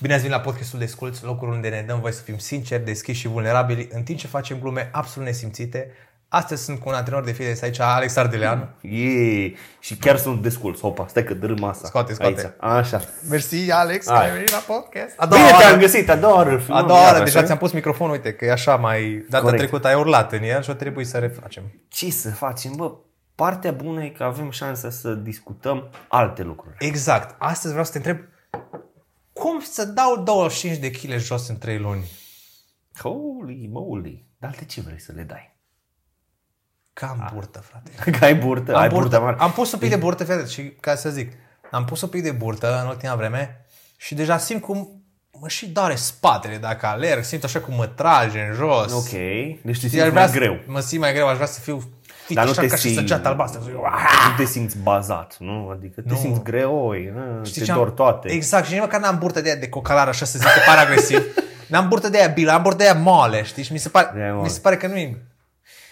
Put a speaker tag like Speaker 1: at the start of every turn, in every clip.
Speaker 1: Bine ați venit la podcastul Desculți, locul unde ne dăm voie să fim sinceri, deschiși și vulnerabili, în timp ce facem glume absolut nesimțite. Astăzi sunt cu un antrenor de fitness aici, Alex Ardelean.
Speaker 2: Ie, și chiar sunt desculț. Hopa, stai că dărâm asta.
Speaker 1: Scoate, scoate.
Speaker 2: Aici. Așa.
Speaker 1: Mersi, Alex,
Speaker 2: Hai.
Speaker 1: că ai venit la podcast. A
Speaker 2: Bine te-am găsit, a doua oară.
Speaker 1: A doua oară, deja ți-am pus microfonul, uite, că e așa mai... Data
Speaker 2: Corect.
Speaker 1: trecută ai urlat în el și o trebuie să refacem.
Speaker 2: Ce să facem, bă? Partea bună e că avem șansa să discutăm alte lucruri.
Speaker 1: Exact. Astăzi vreau să te întreb, cum să dau 25 de kg jos în 3 luni?
Speaker 2: Holy moly. Dar de ce vrei să le dai?
Speaker 1: Că am burtă, frate.
Speaker 2: Că ai burtă, ai burtă mare.
Speaker 1: Am pus un pic de burtă, fii și ca să zic, am pus un pic de burtă în ultima vreme și deja simt cum mă și doare spatele dacă alerg, simt așa cum mă trage în jos.
Speaker 2: Ok, deci te
Speaker 1: Și
Speaker 2: simți
Speaker 1: aș vrea
Speaker 2: mai
Speaker 1: să-
Speaker 2: greu.
Speaker 1: Mă simt mai greu, aș vrea să fiu fit
Speaker 2: Dar nu
Speaker 1: așa
Speaker 2: te
Speaker 1: ca și
Speaker 2: simți-
Speaker 1: săgeată albastră.
Speaker 2: Nu te simți bazat, nu? Adică te
Speaker 1: Nu.
Speaker 2: simți greoi, nu? te
Speaker 1: ce am-
Speaker 2: dor toate.
Speaker 1: Exact, și nici măcar n-am burtă de aia de cocalar, așa să zic, că pare agresiv. N-am burtă de aia bilă, am burtă de aia moale, știi? Și mi se
Speaker 2: De aia
Speaker 1: pare,
Speaker 2: moale.
Speaker 1: mi se pare că nu e...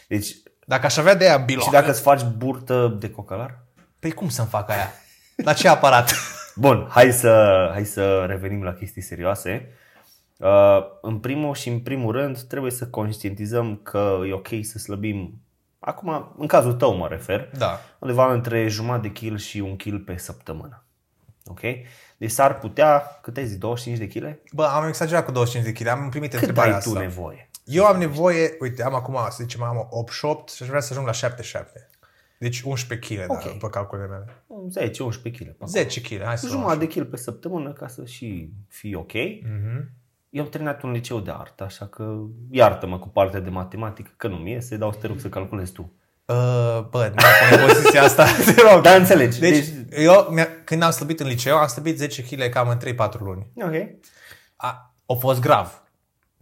Speaker 2: Deci,
Speaker 1: Dacă aș avea de aia bilă,
Speaker 2: și dacă îți faci burtă de cocalar?
Speaker 1: păi cum să-mi fac aia? La ce aparat?
Speaker 2: Bun, hai să, hai să revenim la chestii serioase. Uh, în primul și în primul rând trebuie să conștientizăm că e ok să slăbim, acum în cazul tău mă refer,
Speaker 1: Da.
Speaker 2: undeva între jumătate de kil și un kil pe săptămână. Ok? Deci s-ar putea, cât ai zis, 25 de kg?
Speaker 1: Bă, am exagerat cu 25 de kg, am primit
Speaker 2: Cât
Speaker 1: întrebarea
Speaker 2: ai tu
Speaker 1: asta.
Speaker 2: nevoie?
Speaker 1: Eu am nevoie, uite, am acum, să zicem, am 88 și aș vrea să ajung la 77. Deci 11 kg,
Speaker 2: Ok.
Speaker 1: da, după calculele mele.
Speaker 2: 10-11 kg.
Speaker 1: 10 kg, hai să luăm
Speaker 2: Jumătate de kil pe săptămână ca să și fii ok.
Speaker 1: Mhm.
Speaker 2: Eu am terminat un liceu de artă, așa că iartă-mă cu partea de matematică, că nu mi iese, dar o să te rog să calculezi tu.
Speaker 1: Uh, bă, nu pune în poziția asta, te rog.
Speaker 2: Dar înțelegi.
Speaker 1: Deci,
Speaker 2: deci
Speaker 1: eu, mi-a- când am slăbit în liceu, am slăbit 10 kg cam în 3-4 luni.
Speaker 2: ok.
Speaker 1: A, a fost grav.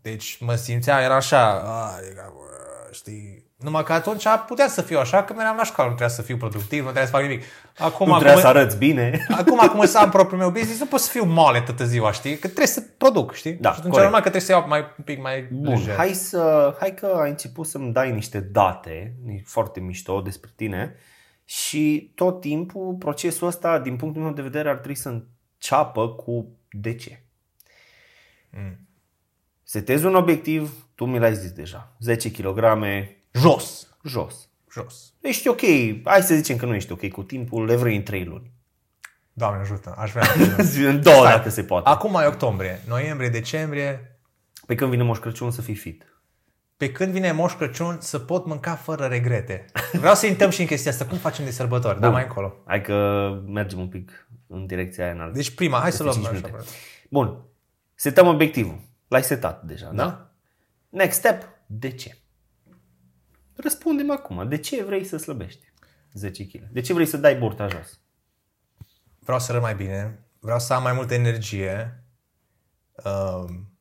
Speaker 1: Deci mă simțeam, era așa, a, e grav, a, știi. Numai că atunci putea să fiu așa, că meream la școală, nu trebuia să fiu productiv, nu trebuia să fac nimic. Acum,
Speaker 2: Nu
Speaker 1: acum,
Speaker 2: trebuie să arăți bine.
Speaker 1: acum, acum să am propriul meu business, nu pot să fiu moale toată ziua, știi? Că trebuie să produc, știi?
Speaker 2: Da,
Speaker 1: și atunci
Speaker 2: corect.
Speaker 1: normal că trebuie să iau mai, un pic mai
Speaker 2: Bun,
Speaker 1: lejer.
Speaker 2: hai, să, hai că ai început să-mi dai niște date ni- foarte mișto despre tine și tot timpul procesul ăsta, din punctul meu de vedere, ar trebui să înceapă cu de ce.
Speaker 1: Mm.
Speaker 2: Setezi un obiectiv, tu mi l-ai zis deja, 10 kg
Speaker 1: Jos.
Speaker 2: jos.
Speaker 1: Jos.
Speaker 2: Ești ok, hai să zicem că nu ești ok cu timpul, le vrei în 3 luni.
Speaker 1: Doamne ajută, aș vrea.
Speaker 2: În două
Speaker 1: Stai.
Speaker 2: dacă se poate.
Speaker 1: Acum e octombrie, noiembrie, decembrie.
Speaker 2: Pe când vine Moș Crăciun să fii fit.
Speaker 1: Pe când vine Moș Crăciun să pot mânca fără regrete. Vreau să intrăm și în chestia asta. Cum facem de sărbători? Dar mai încolo.
Speaker 2: Hai că mergem un pic în direcția aia înaltă.
Speaker 1: Deci prima, hai să
Speaker 2: Peste
Speaker 1: luăm
Speaker 2: cinci
Speaker 1: așa.
Speaker 2: minute. Bun. Setăm obiectivul. L-ai setat deja, da?
Speaker 1: Da.
Speaker 2: Next step. De ce? Răspundem acum. De ce vrei să slăbești 10 kg? De ce vrei să dai burta jos?
Speaker 1: Vreau să rămân mai bine. Vreau să am mai multă energie. Um,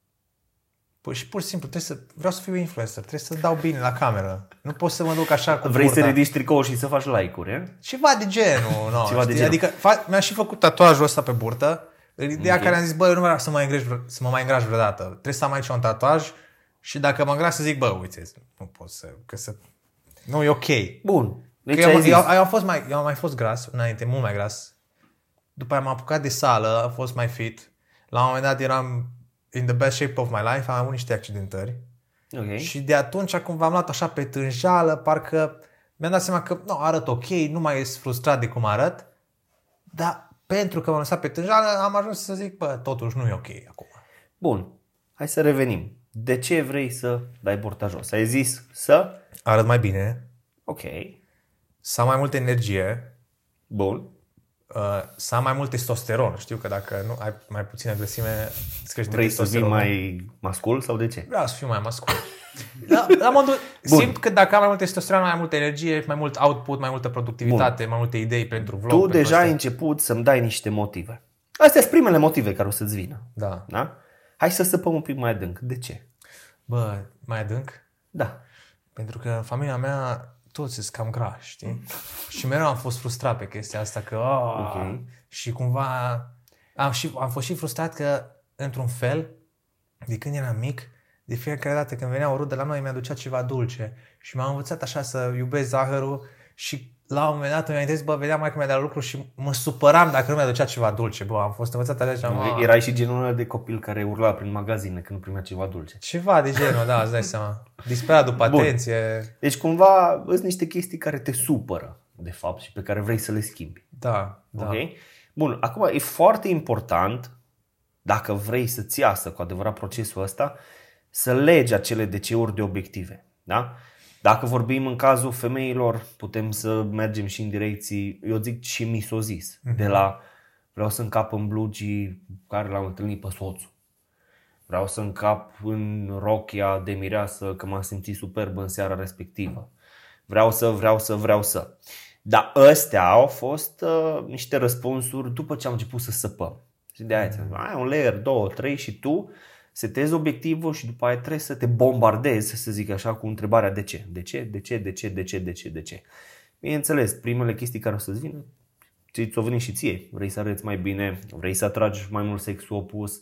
Speaker 1: pur și pur și simplu, trebuie să, vreau să fiu influencer. Trebuie să dau bine la cameră. Nu pot să mă duc așa cu
Speaker 2: Vrei
Speaker 1: burta.
Speaker 2: să ridici tricoul și să faci like-uri, eh?
Speaker 1: Ceva de genul. No,
Speaker 2: Ceva de
Speaker 1: știi?
Speaker 2: genul.
Speaker 1: Adică fa- mi-am și făcut tatuajul ăsta pe burtă. În Ideea
Speaker 2: Ok.
Speaker 1: care am zis, bă, eu nu vreau să mă, îngraș, vre- să mă mai îngraș vreodată. Trebuie să am aici un tatuaj și dacă mă îngraș să zic, bă, uite, nu pot să... Că să... Nu, e ok.
Speaker 2: Bun. Deci
Speaker 1: Că eu,
Speaker 2: ai
Speaker 1: am-
Speaker 2: zis.
Speaker 1: eu, eu, am fost mai, eu am mai fost gras înainte, mult mai gras. După aia m-am apucat de sală, am fost mai fit. La un moment dat eram in the best shape of my life, am avut niște accidentări.
Speaker 2: Ok.
Speaker 1: Și de atunci, cum v-am luat așa pe tânjală, parcă mi-am dat seama că nu, arăt ok, nu mai ești frustrat de cum arăt, dar pentru că m-am lăsat pe tânjală, am ajuns să zic, bă, totuși nu e ok acum.
Speaker 2: Bun. Hai să revenim. De ce vrei să dai burta jos? Ai zis să?
Speaker 1: Arăt mai bine,
Speaker 2: Ok.
Speaker 1: să am mai multă energie,
Speaker 2: Bun.
Speaker 1: Uh, să am mai mult testosteron. Știu că dacă nu ai mai puțină grăsime, îți crește
Speaker 2: Vrei să fii
Speaker 1: testosteronul.
Speaker 2: mai mascul sau de ce?
Speaker 1: Vreau să fiu mai mascul. La, la modul, simt că dacă am mai mult testosteron, mai multă energie, mai mult output, mai multă productivitate, mai multe idei pentru vlog.
Speaker 2: Tu
Speaker 1: pentru
Speaker 2: deja ai
Speaker 1: astea.
Speaker 2: început să-mi dai niște motive. Astea sunt primele motive care o să-ți vină.
Speaker 1: Da.
Speaker 2: Da? Hai să săpăm un pic mai adânc. De ce?
Speaker 1: Bă, mai adânc?
Speaker 2: Da.
Speaker 1: Pentru că în familia mea toți sunt cam grași, știi? și mereu am fost frustrat pe chestia asta că... Oh,
Speaker 2: Ok.
Speaker 1: Și cumva am, și, am fost și frustrat că, într-un fel, de când eram mic, de fiecare dată când venea o rudă la noi, mi-aducea ceva dulce. Și m-am învățat așa să iubesc zahărul și la un moment dat îmi amintesc, bă, vedeam mai mea de la lucru și mă supăram dacă nu mi-a ducea ceva dulce. Bă, am fost învățat așa și am,
Speaker 2: Erai și genul ăla de copil care urla prin magazine când nu primea ceva dulce.
Speaker 1: Ceva de genul, da, îți dai seama. Disperat după
Speaker 2: Bun.
Speaker 1: atenție.
Speaker 2: Deci cumva sunt niște chestii care te supără, de fapt, și pe care vrei să le schimbi.
Speaker 1: Da, da.
Speaker 2: Ok? Bun, acum e foarte important, dacă vrei să-ți iasă cu adevărat procesul ăsta, să legi acele DC-uri de obiective. Da? Dacă vorbim în cazul femeilor, putem să mergem și în direcții, eu zic și misozis, de la vreau să încap în blugii care l-am întâlnit pe soțul. Vreau să încap în rochia de mireasă că m-am simțit superb în seara respectivă. Vreau să, vreau să, vreau să. Dar ăstea au fost uh, niște răspunsuri după ce am început să săpăm. Și de aia mm. ai un layer, două, trei și tu setezi obiectivul și după aia trebuie să te bombardezi, să zic așa, cu întrebarea de ce? De ce? De ce? De ce? De ce? De ce? De ce? Bineînțeles, primele chestii care o să-ți vină, ți-o veni și ție. Vrei să arăți mai bine, vrei să atragi mai mult sexul opus,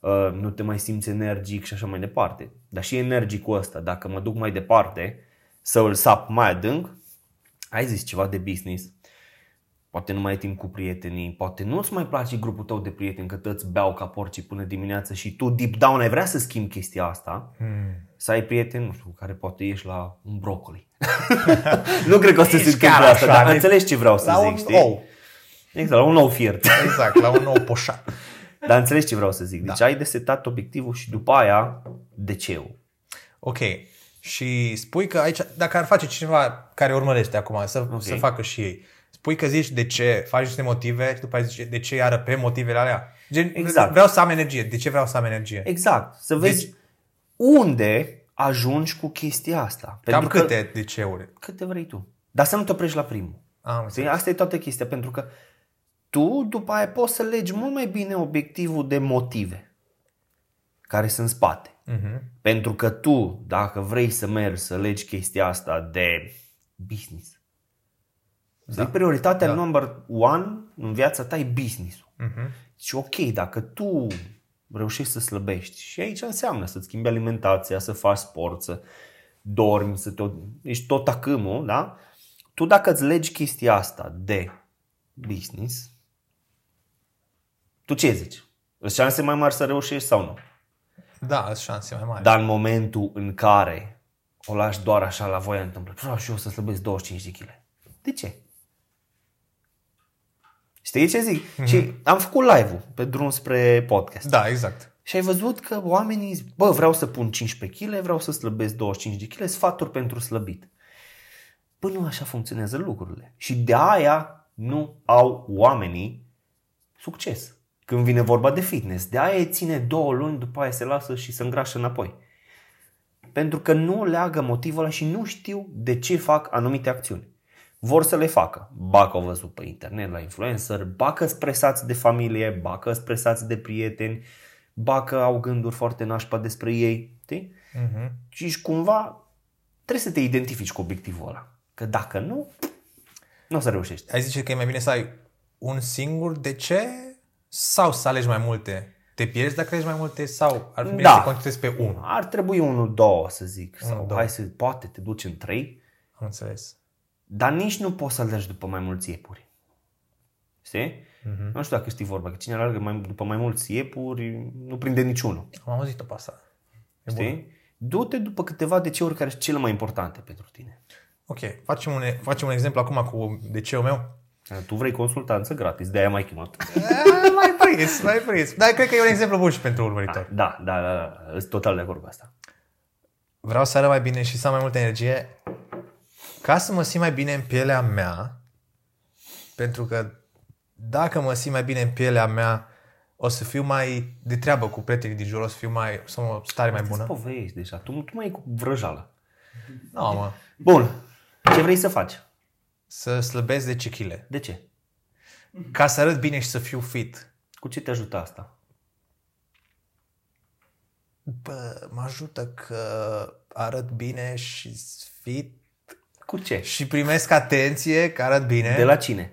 Speaker 2: uh, nu te mai simți energic și așa mai departe. Dar și energicul ăsta, dacă mă duc mai departe, să îl sap mai adânc, ai zis ceva de business, poate nu mai ai timp cu prietenii, poate nu-ți mai place grupul tău de prieteni că tăți beau ca porcii până dimineață și tu deep down ai vrea să schimbi chestia asta, hmm. să ai prieteni, nu știu, care poate ieși la un brocoli. nu cred că o să se
Speaker 1: Ești
Speaker 2: întâmple
Speaker 1: chiar
Speaker 2: asta,
Speaker 1: așa,
Speaker 2: dar
Speaker 1: deci-
Speaker 2: înțelegi ce vreau să
Speaker 1: La
Speaker 2: zic,
Speaker 1: un
Speaker 2: știi?
Speaker 1: ou.
Speaker 2: Exact, la un nou fiert.
Speaker 1: Exact, la un nou poșat.
Speaker 2: dar înțelegi ce vreau să zic. Deci ai de setat obiectivul și după aia de ce
Speaker 1: Ok. Și spui că aici, dacă ar face cineva care urmărește acum, să, okay. să facă și ei, spui că zici de ce, faci niște motive și după aia zici de ce iară pe motivele alea. Gen,
Speaker 2: Exact.
Speaker 1: Vreau să am energie. De ce vreau să am energie?
Speaker 2: Exact. Să vezi
Speaker 1: Deci-
Speaker 2: unde ajungi cu chestia asta.
Speaker 1: Cam
Speaker 2: Pentru că-
Speaker 1: câte de ceuri?
Speaker 2: Câte vrei tu. Dar să nu te oprești la primul.
Speaker 1: Am
Speaker 2: Știi?
Speaker 1: înțeles.
Speaker 2: Asta e toată chestia, pentru că tu după aia poți să legi mult mai bine obiectivul de motive care sunt în spate.
Speaker 1: Mhm.
Speaker 2: Pentru că tu, dacă vrei să mergi să legi chestia asta de business, da. prioritatea
Speaker 1: Da.
Speaker 2: number one în viața ta e business-ul.
Speaker 1: Mhm.
Speaker 2: Și ok, dacă tu reușești să slăbești și aici înseamnă să-ți schimbi alimentația, să faci sport, să dormi, să te... ești tot acâmul, da? Tu dacă îți legi chestia asta de business, tu ce zici? Îți șanse mai mari să reușești sau nu?
Speaker 1: Da, sunt șanse mai mari.
Speaker 2: Dar în momentul în care o lași doar așa la voia întâmplă, vreau și eu să slăbesc 25 de kg. De ce? Știi ce zic? Mm-hmm. Și am făcut live-ul pe drum spre podcast.
Speaker 1: Da, exact.
Speaker 2: Și ai văzut că oamenii zic, bă, vreau să pun 15 kg, vreau să slăbesc 25 de kg, sfaturi pentru slăbit. Păi nu așa funcționează lucrurile. Și de aia nu au oamenii succes. Când vine vorba de fitness. De aia îi ține două luni, după aia se lasă și se îngrașă înapoi. Pentru că nu leagă motivul ăla și nu știu de ce fac anumite acțiuni. Vor să le facă. Ba că au văzut pe internet, la influencer, ba că sunt presați de familie, ba că sunt presați de prieteni, ba că au gânduri foarte nașpa despre ei. Știi?
Speaker 1: Mhm.
Speaker 2: Și cumva trebuie să te identifici cu obiectivul ăla. Că dacă nu, nu o să reușești.
Speaker 1: Ai zice că e mai bine să ai un singur de ce sau să alegi mai multe? Te pierzi dacă alegi mai multe sau ar fi bine
Speaker 2: Da.
Speaker 1: să te concentrezi pe unul?
Speaker 2: Ar trebui unul, două, să zic.
Speaker 1: Unul,
Speaker 2: Sau
Speaker 1: două.
Speaker 2: hai să, poate te duci în trei,
Speaker 1: Am înțeles.
Speaker 2: Dar nici nu poți să alergi după mai mulți iepuri. Știi?
Speaker 1: Mhm.
Speaker 2: Mm-hmm. Nu știu dacă știi vorba, că cine alergă mai, după mai mulți iepuri nu prinde niciunul.
Speaker 1: Am auzit-o pe asta. E bun.
Speaker 2: Știi? Du-te după câteva DC-uri care sunt cele mai importante pentru tine.
Speaker 1: Ok, facem un, facem un exemplu acum cu de ce meu.
Speaker 2: Tu vrei consultanță gratis, de-aia m-ai chemat.
Speaker 1: Eh, mai prins, mai prins. Dar cred că e un exemplu bun și pentru urmăritor.
Speaker 2: Da, da, da, da, sunt total de acord cu asta.
Speaker 1: Vreau să arăt mai bine și să am mai multă energie ca să mă simt mai bine în pielea mea. Pentru că dacă mă simt mai bine în pielea mea, o să fiu mai de treabă cu prietenii din jur, o să fiu mai, o să am o stare mai
Speaker 2: Îți
Speaker 1: bună.
Speaker 2: povești deja, tu, tu mai e cu vrăjală.
Speaker 1: Nu, mă.
Speaker 2: Bun, ce vrei să faci?
Speaker 1: Să slăbesc 10 kg.
Speaker 2: De ce?
Speaker 1: Ca să arăt bine și să fiu fit.
Speaker 2: Cu ce te ajută asta?
Speaker 1: Bă, mă ajută că arăt bine și fit
Speaker 2: Cu ce?
Speaker 1: și primesc atenție că arăt bine.
Speaker 2: De la cine?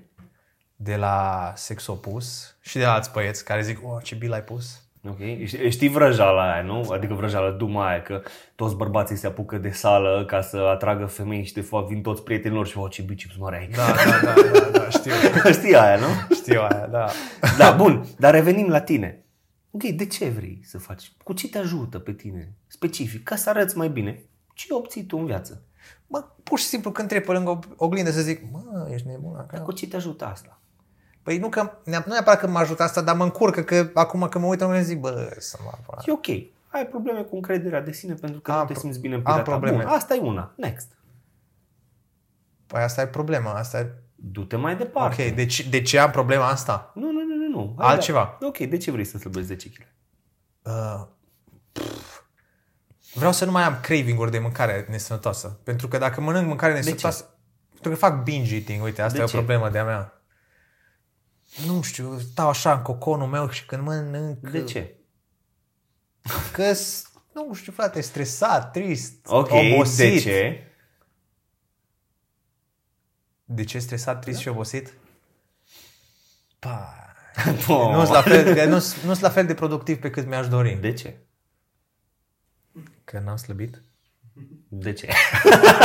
Speaker 1: de la sex opus și de la alți băieți care zic, oh, ce bil ai pus.
Speaker 2: Ok? Știi- Știi vrăjala aia, nu? Adică vrăjala duma aia, că toți bărbații se apucă de sală ca să atragă femei și de fapt vin toți prietenilor și, o, ce biceps mare ai.
Speaker 1: Da, da, da, da, da, știu.
Speaker 2: Știi aia, nu?
Speaker 1: Știu aia, da.
Speaker 2: Da, bun, dar revenim la tine. Ok, de ce vrei să faci? Cu ce te ajută pe tine? Specific, ca să arăți mai bine. Ce obții tu în viață?
Speaker 1: Mă, pur și simplu când trec pe lângă o oglindă să zic, mă, ești nebun la cap.
Speaker 2: Cu ce te ajută asta?
Speaker 1: Păi nu, că, nu neapărat că mă ajută asta, dar mă încurcă că acum când mă uit în oglindă zic, bă, să mă apăr.
Speaker 2: E ok. Ai probleme cu încrederea de sine pentru că
Speaker 1: Am
Speaker 2: nu te
Speaker 1: pro-
Speaker 2: simți bine în
Speaker 1: am
Speaker 2: pirata.
Speaker 1: probleme.
Speaker 2: Bun, asta e una. Next.
Speaker 1: Păi asta e problema, asta e...
Speaker 2: Du-te mai departe.
Speaker 1: Ok, de ce, de ce am problema asta?
Speaker 2: Nu, nu, nu, nu. nu. Hai,
Speaker 1: Altceva.
Speaker 2: Da. Ok, de ce vrei să slăbești 10 kg?
Speaker 1: Uh, pf, vreau să nu mai am craving-uri de mâncare nesănătoasă. Pentru că dacă mănânc mâncare nesănătoasă... Pentru că fac binge eating, uite, asta
Speaker 2: De
Speaker 1: e
Speaker 2: ce?
Speaker 1: o problemă de-a mea. Nu știu, stau așa în coconul meu și când mănânc...
Speaker 2: De ce?
Speaker 1: că nu știu, frate, stresat, trist,
Speaker 2: Ok,
Speaker 1: obosit.
Speaker 2: de ce?
Speaker 1: De ce stresat, trist și obosit? Pa,
Speaker 2: Oh.
Speaker 1: nu sunt la, fel, nu sunt la fel de productiv pe cât mi-aș dori.
Speaker 2: De ce?
Speaker 1: Că n-am slăbit?
Speaker 2: De ce?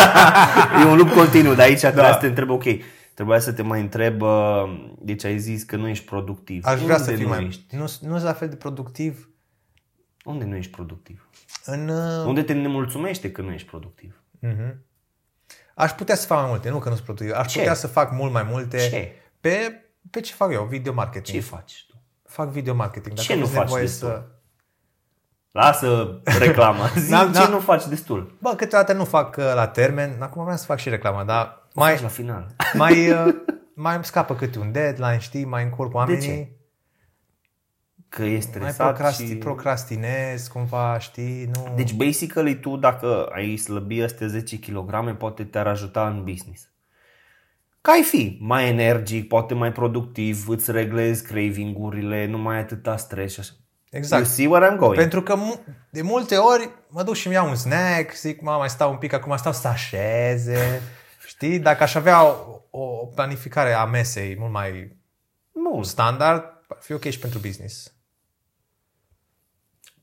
Speaker 2: e un loop continuu, dar aici da. să te întreb, ok, trebuia să te mai întreb, uh, deci ai zis că nu ești productiv.
Speaker 1: Aș vrea
Speaker 2: Unde
Speaker 1: să fiu
Speaker 2: nu
Speaker 1: mai...
Speaker 2: Ești?
Speaker 1: Nu, nu sunt la fel de productiv
Speaker 2: Unde nu ești productiv?
Speaker 1: în... Uh,
Speaker 2: Unde te nemulțumește că nu ești productiv?
Speaker 1: mhm. Aș putea să fac mai multe, nu că nu sunt productiv. Aș
Speaker 2: Ce?
Speaker 1: putea să fac mult mai multe
Speaker 2: Ce?
Speaker 1: pe, pe ce fac eu, video
Speaker 2: Ce
Speaker 1: marketing.
Speaker 2: faci tu?
Speaker 1: Fac video marketing. Dacă
Speaker 2: Ce nu
Speaker 1: aveți
Speaker 2: faci
Speaker 1: nevoie
Speaker 2: destul?
Speaker 1: Să...
Speaker 2: Lasă reclama. Zi
Speaker 1: N-am-
Speaker 2: ce
Speaker 1: n-am-
Speaker 2: nu faci destul.
Speaker 1: Bă, câteodată nu fac uh, la termen. Acum vreau să fac și reclama, dar
Speaker 2: Mai...
Speaker 1: mai,
Speaker 2: la final.
Speaker 1: mai, uh, mai îmi scapă câte un deadline, știi, mai încurc oamenii.
Speaker 2: ce? Că e
Speaker 1: Mai
Speaker 2: stresat
Speaker 1: procrasti,
Speaker 2: și...
Speaker 1: procrastinez cumva, știi, nu...
Speaker 2: Deci, basically, tu dacă ai slăbi astea 10 kg, poate te-ar ajuta în business. Ca ai fi mai energic, poate mai productiv, îți reglezi craving-urile, nu mai ai atâta stres și așa.
Speaker 1: Exact.
Speaker 2: You see where I'm going?
Speaker 1: Pentru că mu- de multe ori mă duc și îmi iau un snack, zic, mă, mai stau un pic, acum stau să așeze. Știi? Dacă aș avea o, o planificare a mesei mult mai
Speaker 2: Nu,
Speaker 1: standard, ar fi ok și pentru business.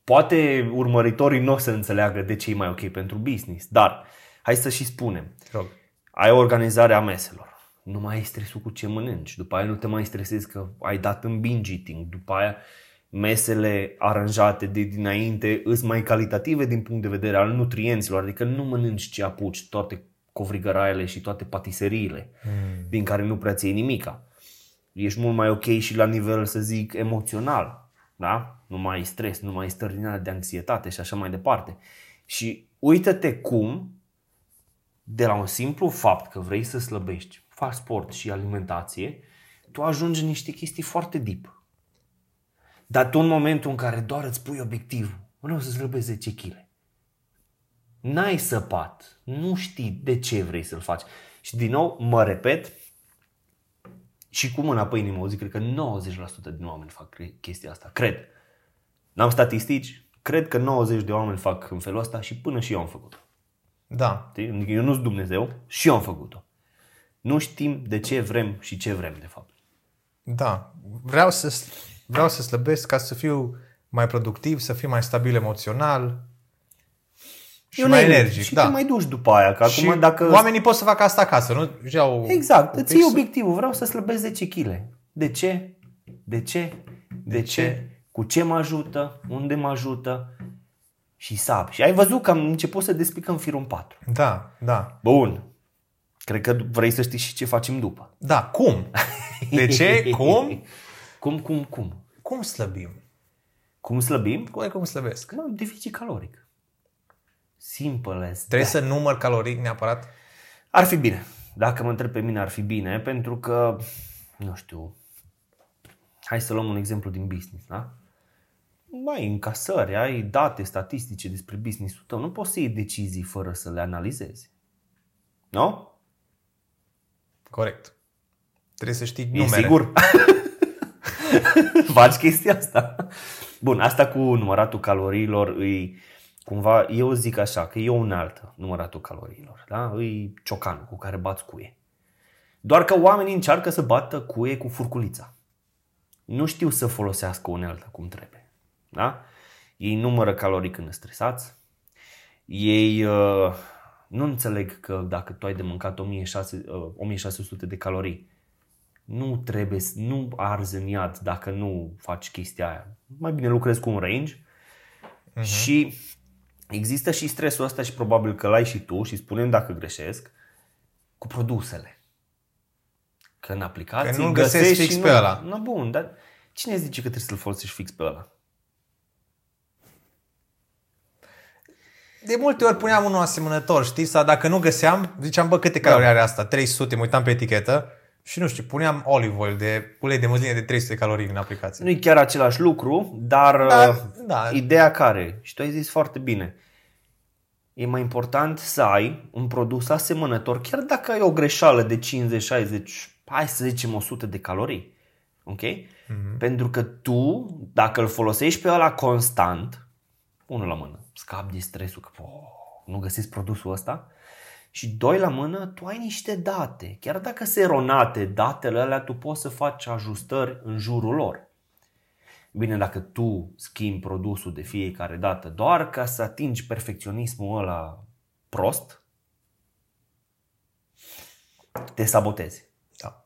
Speaker 2: poate urmăritorii nu o să înțeleagă de ce e mai ok pentru business, dar hai să și spunem.
Speaker 1: Te rog.
Speaker 2: ai o organizare a meselor. Nu mai ai stresul cu ce mănânci. După aia nu te mai stresezi că ai dat în binge eating. După aia mesele aranjate de dinainte îs mai calitative din punct de vedere al nutrienților. Adică nu mănânci ce apuci, toate covrigăraiele și toate patiseriile mm. din care nu prea ți nimica. Ești mult mai ok și la nivel, să zic, emoțional. Da? Nu mai ai stres, nu mai ai stări din alea de anxietate și așa mai departe. Și uită-te cum de la un simplu fapt că vrei să slăbești, faci sport și alimentație, tu ajungi în niște chestii foarte deep. Dar tu în momentul în care doar îți pui obiectivul, vreau să slăbesc 10 kg, n-ai săpat, nu știi de ce vrei să-l faci. Și din nou, mă repet, și cu mâna pe inimă, o zic, cred că 90% din oameni fac cre- chestia asta. Cred. N-am statistici, cred că 90 de oameni fac în felul ăsta și până și eu am făcut-o.
Speaker 1: Da.
Speaker 2: Știi? Adică eu nu sunt Dumnezeu și eu am făcut-o. Nu știm de ce vrem și ce vrem, de fapt.
Speaker 1: Da. Vreau să, vreau să slăbesc ca să fiu mai productiv, să fiu mai stabil emoțional și
Speaker 2: Eu
Speaker 1: mai
Speaker 2: ne-
Speaker 1: energic.
Speaker 2: Și
Speaker 1: da.
Speaker 2: te mai duci după aia, că
Speaker 1: și
Speaker 2: acum dacă...
Speaker 1: oamenii pot să facă asta acasă, nu? Își iau
Speaker 2: Exact,
Speaker 1: un
Speaker 2: îți iei
Speaker 1: pix-
Speaker 2: obiectivul, vreau să slăbesc 10 kg. De ce? De ce? De, ce?
Speaker 1: ce?
Speaker 2: Cu ce mă ajută? Unde mă ajută? Și sap. Și ai văzut că am început să despicăm firul în patru.
Speaker 1: Da, da.
Speaker 2: Bun. Cred că vrei să știi și ce facem după.
Speaker 1: Da, cum? De ce? Cum?
Speaker 2: Cum, cum, cum?
Speaker 1: Cum slăbim?
Speaker 2: Cum slăbim?
Speaker 1: Cum e cum slăbesc?
Speaker 2: Mă, deficit caloric. Simple as
Speaker 1: Trebuie să număr calorii neapărat?
Speaker 2: Ar fi bine. Dacă mă întreb pe mine, ar fi bine, pentru că, nu știu, hai să luăm un exemplu din business, da? Ai încasări, ai date statistice despre business-ul tău. Nu poți să iei decizii fără să le analizezi. Nu?
Speaker 1: Corect. Trebuie să știi
Speaker 2: E
Speaker 1: numere.
Speaker 2: sigur? Faci chestia asta? Bun, asta cu număratul caloriilor îi cumva, eu zic așa, că e o unealtă număratul caloriilor, da? Îi ciocanul cu care bați cuie. Doar că oamenii încearcă să bată cuie cu furculița. Nu știu să folosească unealta cum trebuie. Da? Ei numără calorii când sunt stresați. Ei uh, nu înțeleg că dacă tu ai de mâncat 1600, uh, 1600 de calorii, nu trebuie, să- nu arzi în iad dacă nu faci chestia aia. Mai bine lucrezi cu un range și există și stresul ăsta și probabil că l-ai și tu și spunem dacă greșesc, cu produsele. Că în aplicații
Speaker 1: Că nu-l găsești
Speaker 2: găsești
Speaker 1: fix
Speaker 2: și
Speaker 1: pe
Speaker 2: nu.
Speaker 1: ăla.
Speaker 2: No, bun, dar cine zice că trebuie să-l folosești fix pe ăla?
Speaker 1: De multe ori puneam unul asemănător, știi? Sau dacă nu găseam, ziceam, bă, câte calorii are asta? 300, mă uitam pe etichetă și nu știu, puneam olive oil de ulei de măsline de 300 de calorii în aplicație.
Speaker 2: Nu e chiar același lucru, dar
Speaker 1: Da,
Speaker 2: uh,
Speaker 1: da.
Speaker 2: ideea care, și tu ai zis foarte bine, e mai important să ai un produs asemănător, chiar dacă ai o greșeală de 50, 60, hai să zicem 100 de calorii. Ok? Mm-hmm. Pentru că tu, dacă îl folosești pe ăla constant, unul la mână, scapi de stresul că oh, nu găsiți produsul ăsta, și doi la mână, tu ai niște date. Chiar dacă sunt eronate datele alea, tu poți să faci ajustări în jurul lor. Bine, dacă tu schimbi produsul de fiecare dată doar ca să atingi perfecționismul ăla prost, te sabotezi.
Speaker 1: Da.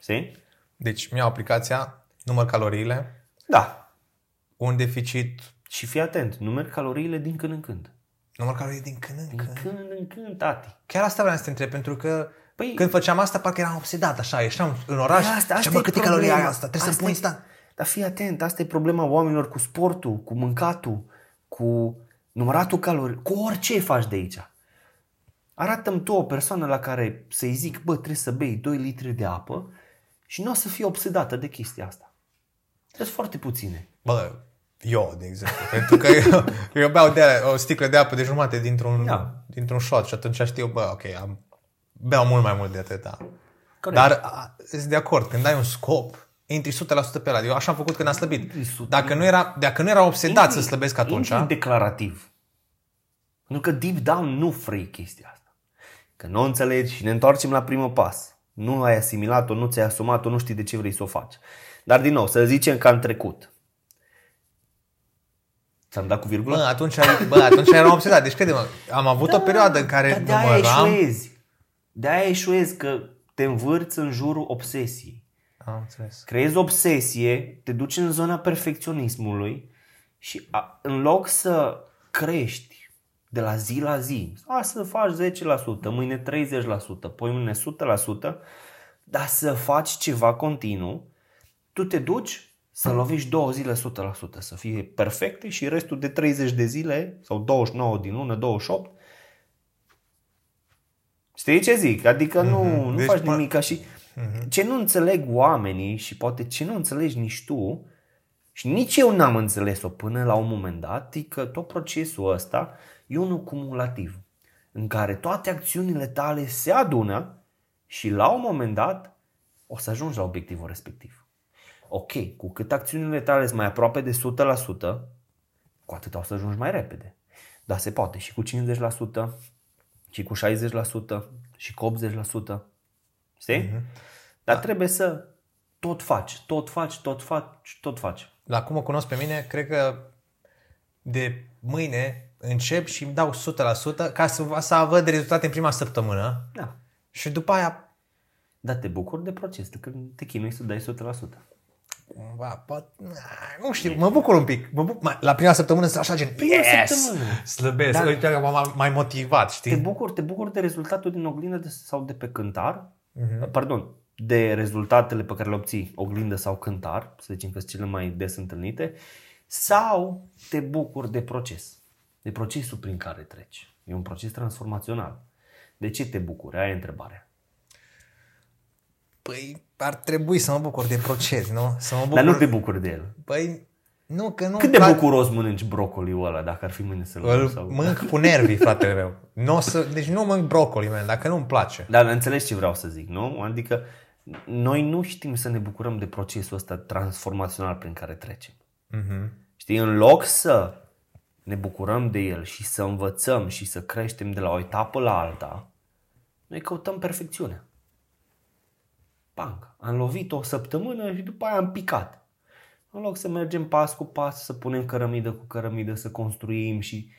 Speaker 2: Știi?
Speaker 1: Deci mi-au aplicația, număr caloriile,
Speaker 2: Da.
Speaker 1: un deficit,
Speaker 2: Și fii atent, numeri caloriile din când în când.
Speaker 1: Număr calorii din când în
Speaker 2: Din
Speaker 1: când.
Speaker 2: când în când, tati.
Speaker 1: Chiar asta vreau să te întreb, pentru că
Speaker 2: Păi-
Speaker 1: păi, când făceam asta, parcă eram obsedat, așa, ieșeam în oraș
Speaker 2: Păi
Speaker 1: asta, și bă,
Speaker 2: e
Speaker 1: câte calorii
Speaker 2: problema.
Speaker 1: ai asta, trebuie să
Speaker 2: Asta
Speaker 1: pun
Speaker 2: e-
Speaker 1: instant.
Speaker 2: Dar fii atent, asta e problema oamenilor cu sportul, cu mâncatul, cu număratul calorii, cu orice faci de aici. Arată-mi tu o persoană la care să-i zic, bă, trebuie să bei 2 litri de apă și nu o să fie obsedată de chestia asta. Sunt foarte puține.
Speaker 1: Bă, eu, de exemplu, pentru că eu, eu beau de o sticlă de apă de jumate dintr-un,
Speaker 2: Da.
Speaker 1: dintr-un shot și atunci știu, bă, ok, am, beau mult mai mult de atâta.
Speaker 2: Corect.
Speaker 1: Dar a, sunt de acord, când ai un scop, intri 100% pe ăla. Eu așa am făcut când am slăbit.
Speaker 2: Intri 100%.
Speaker 1: Dacă nu, era, dacă nu era obsedat
Speaker 2: Intri-
Speaker 1: să slăbesc atunci,
Speaker 2: intri declarativ. Pentru că deep down nu vrei chestia asta. Că nu o înțelegi și ne întoarcem la primul pas. Nu ai asimilat-o, nu ți-ai asumat-o, nu știi de ce vrei să o faci. Dar din nou, să zicem că am trecut. Ți-am dat cu virgulă?
Speaker 1: bă, atunci, bă, atunci eram obsedat. Deci, crede-mă, am avut o perioadă în care
Speaker 2: Dar de aia
Speaker 1: număram...
Speaker 2: eșuezi. De aia eșuezi că te învârți în jurul obsesiei.
Speaker 1: Am înțeles.
Speaker 2: creezi obsesie, te duci în zona perfecționismului și a, în loc să crești de la zi la zi, a, să faci 10%, mâine 30%, poi mâine 100%, dar să faci ceva continuu, tu te duci să lovești două zile 100%, să fie perfecte și restul de 30 de zile sau 29 din lună, 28, Știi ce zic? Adică nu, nu
Speaker 1: Deci,
Speaker 2: faci
Speaker 1: mă-
Speaker 2: nimic ca și ce nu înțeleg oamenii și poate ce nu înțelegi nici tu și nici eu n-am înțeles-o până la un moment dat, e că tot procesul ăsta e unul cumulativ în care toate acțiunile tale se adună și la un moment dat o să ajungi la obiectivul respectiv. Ok, cu cât acțiunile tale sunt mai aproape de 100%, cu atât o să ajungi mai repede. Dar se poate și cu 50%, și cu 60%, și cu 80%. Știi? Mm-hmm. Dar trebuie să tot faci, tot faci, tot faci, tot faci.
Speaker 1: La cum o cunosc pe mine, cred că de mâine încep și îmi dau 100% ca să, să văd rezultate în prima săptămână
Speaker 2: Da.
Speaker 1: și după aia
Speaker 2: Dar te bucuri de proces, de când te chinui să dai 100%.
Speaker 1: Cumva, pot, nu știu, mă bucur un pic. Mă bucur, la prima săptămână sunt așa gen,
Speaker 2: Prima
Speaker 1: yes,
Speaker 2: săptămână.
Speaker 1: slăbesc,
Speaker 2: Da.
Speaker 1: uite că m-am mai motivat,
Speaker 2: Te
Speaker 1: știi?
Speaker 2: bucuri, te bucuri de rezultatul din oglindă de, sau de pe cântar, mm-hmm. pardon, de rezultatele pe care le obții oglindă sau cântar, să zicem că sunt cele mai des întâlnite, sau te bucuri de proces, de procesul prin care treci. E un proces transformațional. De ce te bucuri? Aia e întrebarea.
Speaker 1: Păi ar trebui să mă bucur de proces, nu? Să mă bucur...
Speaker 2: Dar nu te bucuri de el.
Speaker 1: Păi, nu, că nu
Speaker 2: Cât de bucuros mănânci brocoliul ăla dacă ar fi mâine să-l
Speaker 1: Îl
Speaker 2: sau...
Speaker 1: mănânc cu nervii, fratele meu. Nu o să, deci nu mănânc brocoli, man, dacă nu-mi place.
Speaker 2: Dar înțelegi ce vreau să zic, nu? Adică noi nu știm să ne bucurăm de procesul ăsta transformațional prin care trecem.
Speaker 1: Mm-hmm.
Speaker 2: Știi, în loc să ne bucurăm de el și să învățăm și să creștem de la o etapă la alta, noi căutăm perfecțiunea. Bang, am lovit o săptămână și după aia am picat. În loc să mergem pas cu pas, să punem cărămidă cu cărămidă, să construim și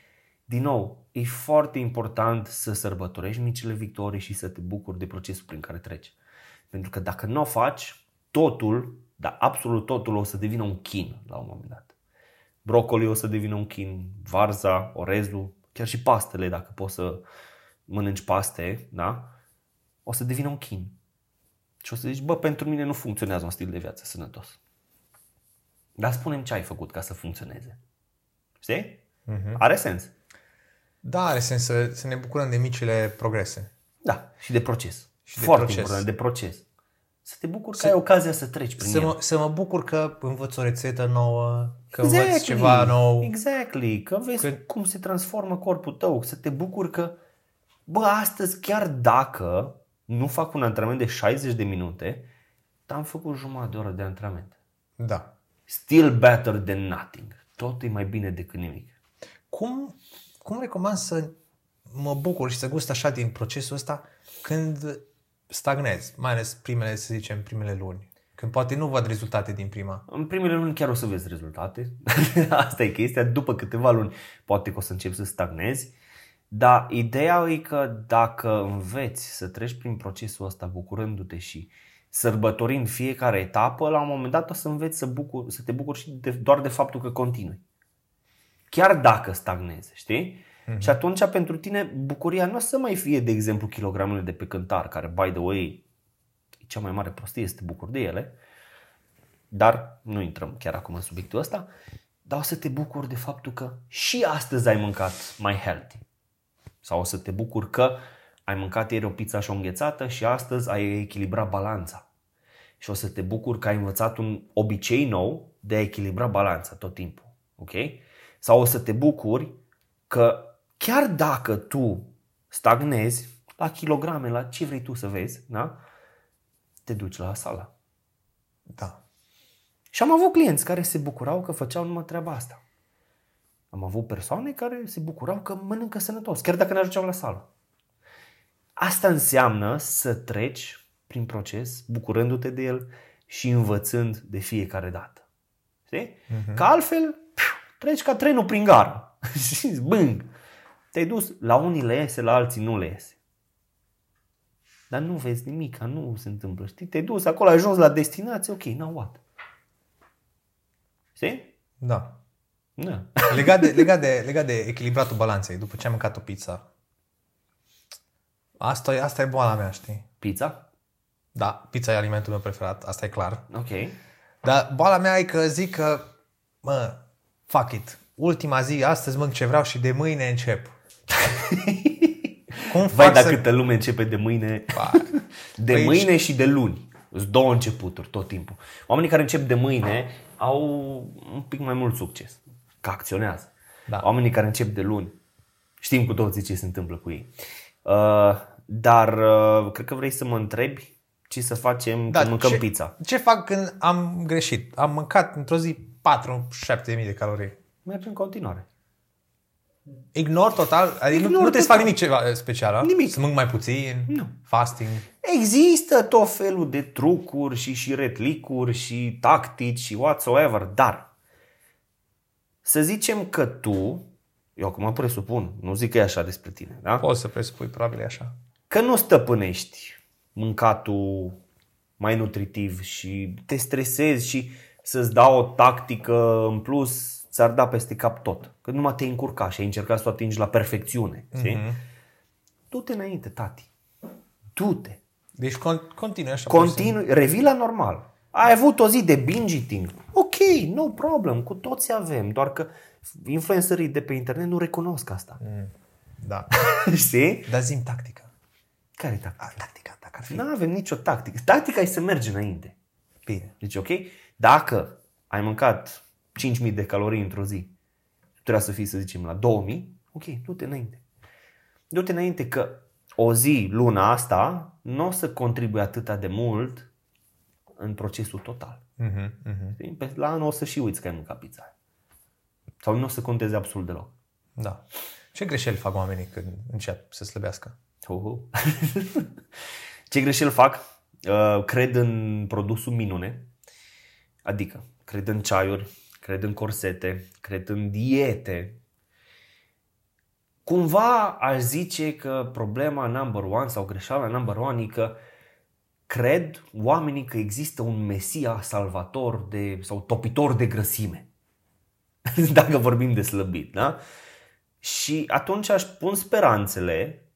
Speaker 2: din nou, e foarte important să sărbătorești micile victorii și să te bucuri de procesul prin care treci. Pentru că dacă nu o faci, totul, dar absolut totul o să devină un chin la un moment dat. Brocoli o să devină un chin, varza, orezul, chiar și pastele, dacă poți să mănânci paste, da? o să devină un chin. Și o să zici, bă, pentru mine nu funcționează un stil de viață sănătos. Dar spunem ce ai făcut ca să funcționeze. Știi? Uh-huh. Are sens.
Speaker 1: Da, are sens să, să ne bucurăm de micile progrese.
Speaker 2: Da, și de proces.
Speaker 1: Și de
Speaker 2: Foarte
Speaker 1: proces.
Speaker 2: important, de proces. Să te bucuri că ai ocazia să treci prin
Speaker 1: Să
Speaker 2: el.
Speaker 1: mă, să mă bucur că învăț o rețetă nouă, că învăț ceva nou.
Speaker 2: Exactly. Că vezi
Speaker 1: Că-
Speaker 2: cum se transformă corpul tău. Să te bucuri că, bă, astăzi chiar dacă nu fac un antrenament de 60 de minute, dar am făcut jumătate de oră de antrenament.
Speaker 1: Da.
Speaker 2: Still better than nothing. Tot e mai bine decât nimic.
Speaker 1: Cum, cum recomand să mă bucur și să gust așa din procesul ăsta când stagnez, mai ales primele, să zicem, primele luni. Când poate nu văd rezultate din prima.
Speaker 2: În primele luni chiar o să vezi rezultate. Asta e chestia. După câteva luni poate că o să începi să stagnezi. Dar ideea e că dacă înveți să treci prin procesul ăsta bucurându-te și sărbătorind fiecare etapă, la un moment dat o să înveți să, bucur, să te bucuri și de, doar de faptul că continui. Chiar dacă stagnezi, știi? Mm-hmm. Și atunci pentru tine bucuria nu o să mai fie, de exemplu, kilogramele de pe cântar, care, by the way, e cea mai mare prostie să te bucuri de ele, dar nu intrăm chiar acum în subiectul ăsta, dar o să te bucuri de faptul că și astăzi ai mâncat mai healthy. Sau o să te bucuri că ai mâncat ieri o pizza și o înghețată și astăzi ai echilibrat balanța. Și o să te bucuri că ai învățat un obicei nou de a echilibra balanța tot timpul. Ok? Sau o să te bucuri că chiar dacă tu stagnezi la kilograme, la ce vrei tu să vezi, da? te duci la sală.
Speaker 1: Da.
Speaker 2: Și am avut clienți care se bucurau că făceau numai treaba asta. Am avut persoane care se bucurau că mănâncă sănătos, chiar dacă ne ajungeau la sală. Asta înseamnă să treci prin proces, bucurându-te de el și învățând de fiecare dată. Știi? Uh-huh. Că altfel piu, treci ca trenul prin gară. și bâng! Te-ai dus, la unii le iese, la alții nu le iese. Dar nu vezi nimic, nu se întâmplă. Știi? Te-ai dus acolo, ai ajuns la destinație, ok, now what? Știi?
Speaker 1: Da.
Speaker 2: Da.
Speaker 1: Legat de, legat, de, legat de echilibratul balanței, după ce am mâncat o pizza, asta e, asta e boala mea, știi?
Speaker 2: Pizza?
Speaker 1: Da, pizza e alimentul meu preferat, asta e clar.
Speaker 2: Ok.
Speaker 1: Dar boala mea e că zic că, mă, fuck it, ultima zi, astăzi mânc ce vreau și de mâine încep. Cum
Speaker 2: Vai,
Speaker 1: fac
Speaker 2: dar
Speaker 1: să...
Speaker 2: câtă lume începe de mâine,
Speaker 1: Ba,
Speaker 2: de
Speaker 1: Păi
Speaker 2: mâine și de luni. Sunt două începuturi tot timpul. Oamenii care încep de mâine au un pic mai mult succes. Că acționează.
Speaker 1: Da.
Speaker 2: Oamenii care încep de luni, știm cu toții ce se întâmplă cu ei. Uh, dar uh, cred că vrei să mă întrebi ce să facem
Speaker 1: Da,
Speaker 2: când mâncăm
Speaker 1: ce,
Speaker 2: pizza.
Speaker 1: Ce fac când am greșit? Am mâncat într-o zi 4-7 de mii de calorii.
Speaker 2: Merge în continuare.
Speaker 1: Ignor total? Adică nu,
Speaker 2: Ignor
Speaker 1: nu trebuie să
Speaker 2: total.
Speaker 1: fac nimic ceva special, a?
Speaker 2: Nimic.
Speaker 1: Să mânc mai puțin?
Speaker 2: Nu.
Speaker 1: Fasting?
Speaker 2: Există tot felul de trucuri și și retlicuri și tactici și whatsoever, dar să zicem că tu, eu acum presupun, nu zic că e așa despre tine, da?
Speaker 1: Poți să presupui, probabil e așa.
Speaker 2: Că nu stăpânești mâncatul mai nutritiv și te stresezi și să-ți dau o tactică în plus, ți-ar da peste cap tot. Că numai te-ai încurca și ai încercat să o atingi la perfecțiune. Mm-hmm. Du-te înainte, tati. Du-te.
Speaker 1: Deci con- continui așa.
Speaker 2: Continui, revii la normal. Ai avut o zi de binge eating. Ok, no problem, cu toți avem, doar că influencerii de pe internet nu recunosc asta.
Speaker 1: Mm. Da.
Speaker 2: Știi?
Speaker 1: Dar zi tactica.
Speaker 2: Care e tactica?
Speaker 1: A, tactica, dacă ar fi.
Speaker 2: Nu avem nicio tactică. Tactica e să mergi înainte.
Speaker 1: Bine.
Speaker 2: Deci, ok? Dacă ai mâncat 5000 de calorii într-o zi, trebuie să fii, să zicem, la 2000, ok, du-te înainte. Du-te înainte că o zi, luna asta, nu o să contribuie atât de mult în procesul total.
Speaker 1: Uh-huh, uh-huh.
Speaker 2: Știi? Pe la anul o să și uiți că ai mâncat pizza. aia. Sau nu o să conteze absolut deloc.
Speaker 1: Da. Ce greșeli fac oamenii când încep să slăbească?
Speaker 2: Uhu. Ce greșeli fac? Uh, Cred în produsul minune. Adică, cred în ceaiuri, cred în corsete, cred în diete. Cumva aș zice că problema number one sau greșeala number one e că cred oamenii că există un mesia salvator de, sau topitor de grăsime. Dacă vorbim de slăbit, da? Și atunci aș pun speranțele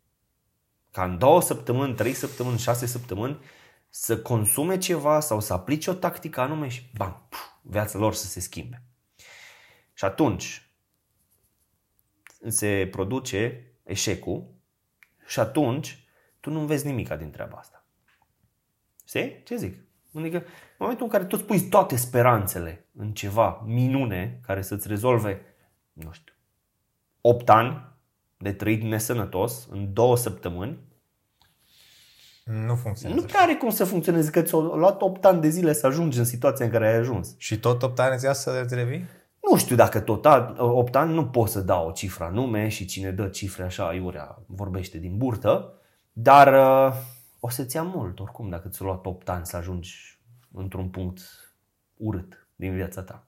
Speaker 2: ca în două săptămâni, trei săptămâni, șase săptămâni să consume ceva sau să aplice o tactică anume și bam, puf, viața lor să se schimbe. Și atunci se produce eșecul și atunci tu nu înveți nimica din treaba asta. Știi? Ce zic? Adică în momentul în care tu îți pui toate speranțele în ceva minune care să-ți rezolve, nu știu, 8 ani de trăit nesănătos în două săptămâni,
Speaker 1: Nu funcționează.
Speaker 2: nu prea are cum să funcționeze, că ți-a luat 8 ani de zile să ajungi în situația în care ai ajuns.
Speaker 1: Și tot 8 ani îți ia să te revii?
Speaker 2: Nu știu dacă tot 8 ani nu pot să dau o cifră anume și cine dă cifre așa iurea vorbește din burtă, dar uh, o să-ți ia mult oricum dacă ți-a luat 8 ani să ajungi într-un punct urât din viața ta.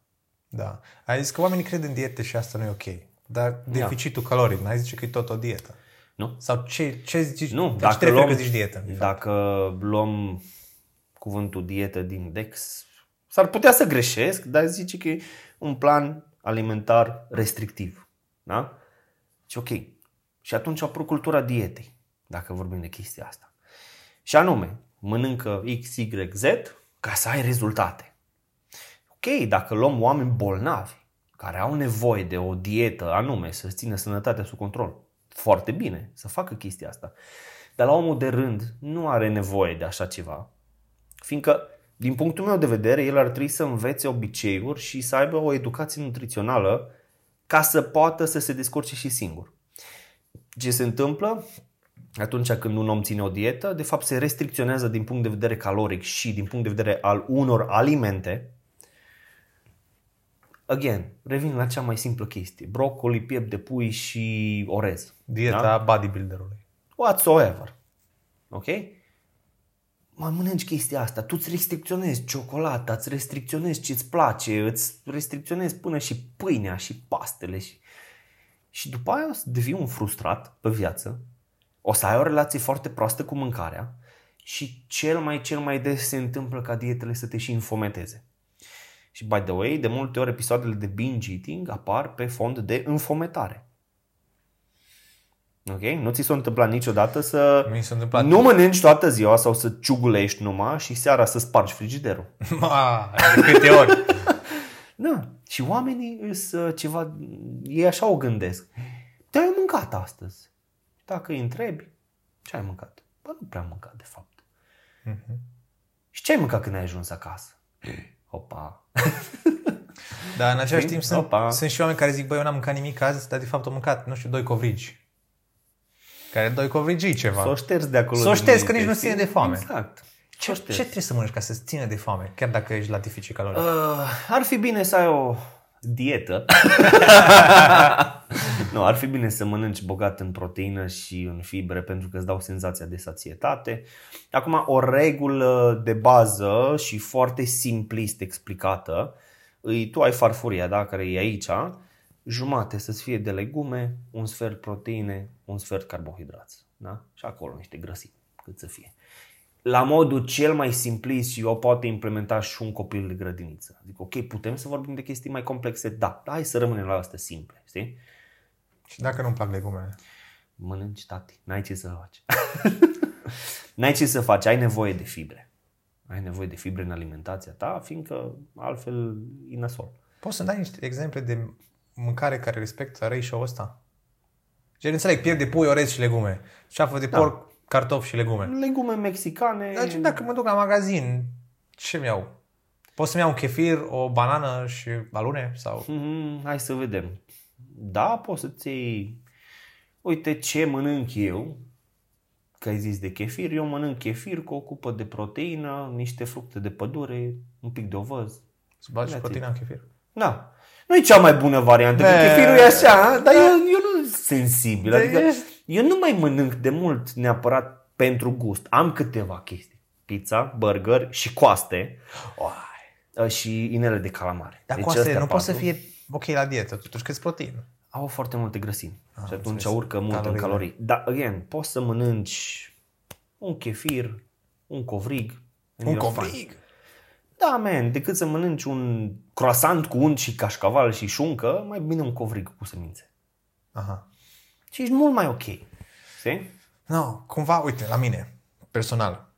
Speaker 1: Da. Ai zis că oamenii cred în diete și asta nu e ok. Dar deficitul caloric, n-ai zice că e tot o dietă.
Speaker 2: Nu?
Speaker 1: Sau ce, ce zici?
Speaker 2: Nu,
Speaker 1: la ce
Speaker 2: dacă
Speaker 1: te referi
Speaker 2: luăm,
Speaker 1: că zici dietă? de fapt?
Speaker 2: dacă luăm cuvântul dietă din Dex, s-ar putea să greșesc, dar zice că e un plan alimentar restrictiv. Da? Și ok. Și atunci a apărut cultura dietei, dacă vorbim de chestia asta. Și anume, mănâncă X, Y, Z ca să ai rezultate. Ok, dacă luăm oameni bolnavi care au nevoie de o dietă anume să țină sănătatea sub control, foarte bine să facă chestia asta. Dar la omul de rând nu are nevoie de așa ceva, fiindcă, din punctul meu de vedere, el ar trebui să învețe obiceiuri și să aibă o educație nutrițională ca să poată să se descurce și singur. Ce se întâmplă atunci când un om ține o dietă, de fapt se restricționează din punct de vedere caloric și din punct de vedere al unor alimente. Again, revin la cea mai simplă chestie. Broccoli, piept de pui și orez.
Speaker 1: Dieta
Speaker 2: Da?
Speaker 1: bodybuilderului.
Speaker 2: Whatsoever. Ok? Mă mănânci chestia asta, tu îți restricționezi ciocolata, îți restricționezi ce îți place, îți restricționezi până și pâinea și pastele și... Și după aia o să devii un frustrat pe viață, o să ai o relație foarte proastă cu mâncarea și cel mai, cel mai des se întâmplă ca dietele să te și înfometeze. Și by the way, de multe ori episoadele de binge eating apar pe fond de înfometare. Ok? Nu ți s-a întâmplat niciodată să
Speaker 1: Mi s-a întâmplat.
Speaker 2: nu mănânci toată ziua sau să ciugulești numai și seara să spargi frigiderul.
Speaker 1: Ma, de câte ori?
Speaker 2: Da. Și oamenii îs uh, ceva, ei așa o gândesc. Te ai mâncat astăzi. Dacă îi întrebi, ce ai mâncat? Bă, nu prea am mâncat, de fapt. Și ce ai mâncat când ai ajuns acasă? Opa.
Speaker 1: Dar în același
Speaker 2: Știi?
Speaker 1: timp sunt,
Speaker 2: Opa.
Speaker 1: sunt și oameni care zic, băi, eu n-am mâncat nimic azi, dar de fapt am mâncat, nu știu, doi covrigi. Care doi covrigi e ceva.
Speaker 2: S-o șterzi de acolo.
Speaker 1: S-o
Speaker 2: din
Speaker 1: șterzi, că
Speaker 2: minte,
Speaker 1: nici nu
Speaker 2: știi?
Speaker 1: ține de foame.
Speaker 2: Exact.
Speaker 1: ce, ce trebuie să mănânci ca să-ți ține de foame, chiar dacă ești la deficit caloric?
Speaker 2: Uh, ar fi bine să ai o dietă. nu, ar fi bine să mănânci bogat în proteină și în fibre pentru că îți dau senzația de sațietate. Acum, o regulă de bază și foarte simplist explicată, îi, tu ai farfuria, da, care e aici, jumate să-ți fie de legume, un sfert proteine, un sfert carbohidrați. Da? Și acolo niște grăsimi, cât să fie la modul cel mai simplist și o poate implementa și un copil de grădiniță. Adică, ok, putem să vorbim de chestii mai complexe? Da, hai să rămânem la astea simple, știi?
Speaker 1: Și dacă nu-mi plac legumele?
Speaker 2: Mănânci, tati, n-ai ce să faci. n-ai ce să faci, ai nevoie de fibre. Ai nevoie de fibre în alimentația ta, fiindcă altfel e nasol.
Speaker 1: Poți să dai niște exemple de mâncare care respectă ratio-ul ăsta? Gen, înțeleg, piept de pui, orez și legume. Ceafă de porc, cartofi și legume.
Speaker 2: Legume mexicane...
Speaker 1: Dar gen, dacă mă duc la magazin, ce-mi iau? Pot să-mi iau un chefir, o banană și alune? Sau...
Speaker 2: Mhm, hai să vedem. Da, poți să-ți iei... Uite ce mănânc eu, că ai zis de chefir, eu mănânc chefir cu o cupă de proteină, niște fructe de pădure, un pic de ovăz.
Speaker 1: Să bagi
Speaker 2: That's it.
Speaker 1: proteina în chefir?
Speaker 2: Da. Nu e cea mai bună variantă, că
Speaker 1: Ne.
Speaker 2: chefirul e așa, dar eu, eu nu sunt sensibil.
Speaker 1: Da,
Speaker 2: Adică
Speaker 1: ești-
Speaker 2: eu nu mai mănânc de mult neapărat pentru gust. Am câteva chestii. Pizza, burger și coaste.
Speaker 1: Oai.
Speaker 2: Uh, și inele de calamare.
Speaker 1: Dar
Speaker 2: Deci
Speaker 1: cu astea
Speaker 2: astea
Speaker 1: nu poate să
Speaker 2: patru
Speaker 1: fie ok la dietă, totuși că protein.
Speaker 2: Au foarte multe grăsimi
Speaker 1: Ah,
Speaker 2: și atunci
Speaker 1: înțeles.
Speaker 2: urcă mult
Speaker 1: Calorile.
Speaker 2: în calorii. Dar, again, poți să mănânci un chefir, un covrig. and
Speaker 1: Un
Speaker 2: you're fine.
Speaker 1: covrig.
Speaker 2: Da, man, decât să mănânci un croissant cu unt și cașcaval și șuncă, mai bine un covrig cu semințe.
Speaker 1: Aha.
Speaker 2: Și ești mult mai ok. Știi?
Speaker 1: No, cumva, uite, la mine, personal,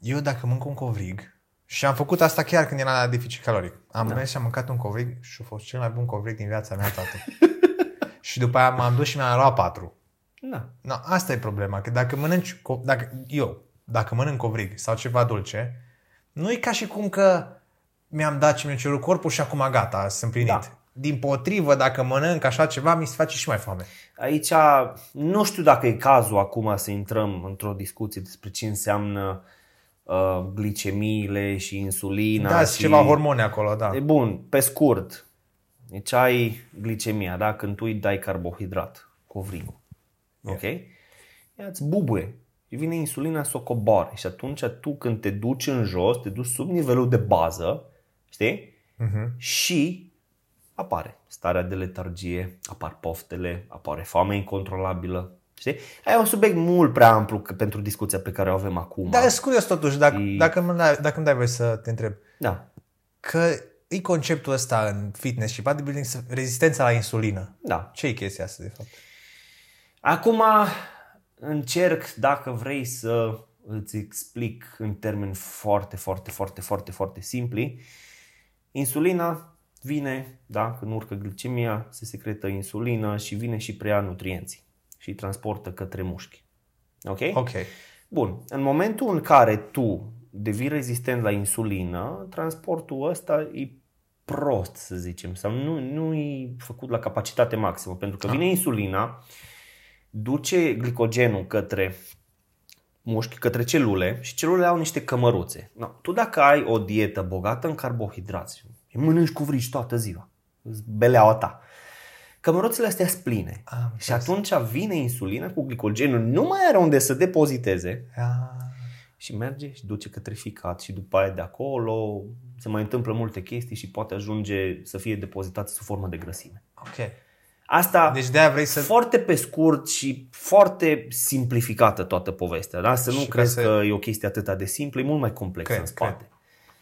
Speaker 1: eu dacă mânc un covrig, și am făcut asta chiar când era la deficit caloric, am da. mers și am mâncat un covrig și a fost cel mai bun covrig din viața mea, tată. și după aia m-am dus și mi-am luat patru.
Speaker 2: Da.
Speaker 1: No, asta e problema, că dacă mănânci, co- dacă, eu, dacă mănânc covrig sau ceva dulce, nu e ca și cum că mi-am dat ce mi-a cerut corpul și acum gata, sunt plinit.
Speaker 2: Da.
Speaker 1: Din potrivă, dacă mănânc așa ceva, mi se face și mai foame.
Speaker 2: Aici nu știu dacă e cazul acum să intrăm într-o discuție despre ce înseamnă uh, glicemiile și insulina.
Speaker 1: Da,
Speaker 2: și...
Speaker 1: sunt ceva hormone acolo, da.
Speaker 2: E bun, pe scurt. Deci ai glicemia, da? Când tu îi dai carbohidrat, covrigul. Ok? Ea îți bubuie. Și vine insulina să o coboare. Și atunci tu când te duci în jos, te duci sub nivelul de bază, știi?
Speaker 1: Mhm.
Speaker 2: Și apare starea de letargie, apar poftele, apare foamea incontrolabilă. Știi? Ai un subiect mult prea amplu că- pentru discuția pe care o avem acum.
Speaker 1: Dar sunt curios totuși, dacă,
Speaker 2: E-
Speaker 1: dacă, îmi dai, dacă îmi dai voie să te întreb,
Speaker 2: da.
Speaker 1: că e conceptul ăsta în fitness și bodybuilding, să- rezistența la insulină.
Speaker 2: da.
Speaker 1: Ce e chestia asta, de fapt?
Speaker 2: Acum încerc, dacă vrei, să îți explic în termeni foarte, foarte, foarte, foarte, foarte simpli. Insulina vine, da, când urcă glicemia, se secretă insulină și vine și preia nutrienții și îi transportă către mușchi. Ok?
Speaker 1: Ok.
Speaker 2: Bun. În momentul în care tu devii rezistent la insulină, transportul ăsta e prost, să zicem, sau nu, nu e făcut la capacitate maximă, pentru că vine insulina, duce glicogenul către mușchi, către celule și celulele au niște cămăruțe. No, tu dacă ai o dietă bogată în carbohidrați, mănânci cu vrici toată ziua, îți beleaua ta, cămăruțele astea sunt pline.
Speaker 1: Am
Speaker 2: și atunci vine insulina cu glicogenul, nu mai are unde să depoziteze
Speaker 1: Ah,
Speaker 2: și merge și duce către ficat și după aia de acolo se mai întâmplă multe chestii și poate ajunge să fie depozitat sub formă de grăsime.
Speaker 1: ok.
Speaker 2: Asta
Speaker 1: Deci de-aia vrei să...
Speaker 2: foarte pe scurt și foarte simplificată toată povestea, da? Să nu
Speaker 1: Și ca
Speaker 2: crezi
Speaker 1: să-
Speaker 2: că e o chestie atât de simplă, e mult mai complexă
Speaker 1: Cred,
Speaker 2: în spate.
Speaker 1: cred.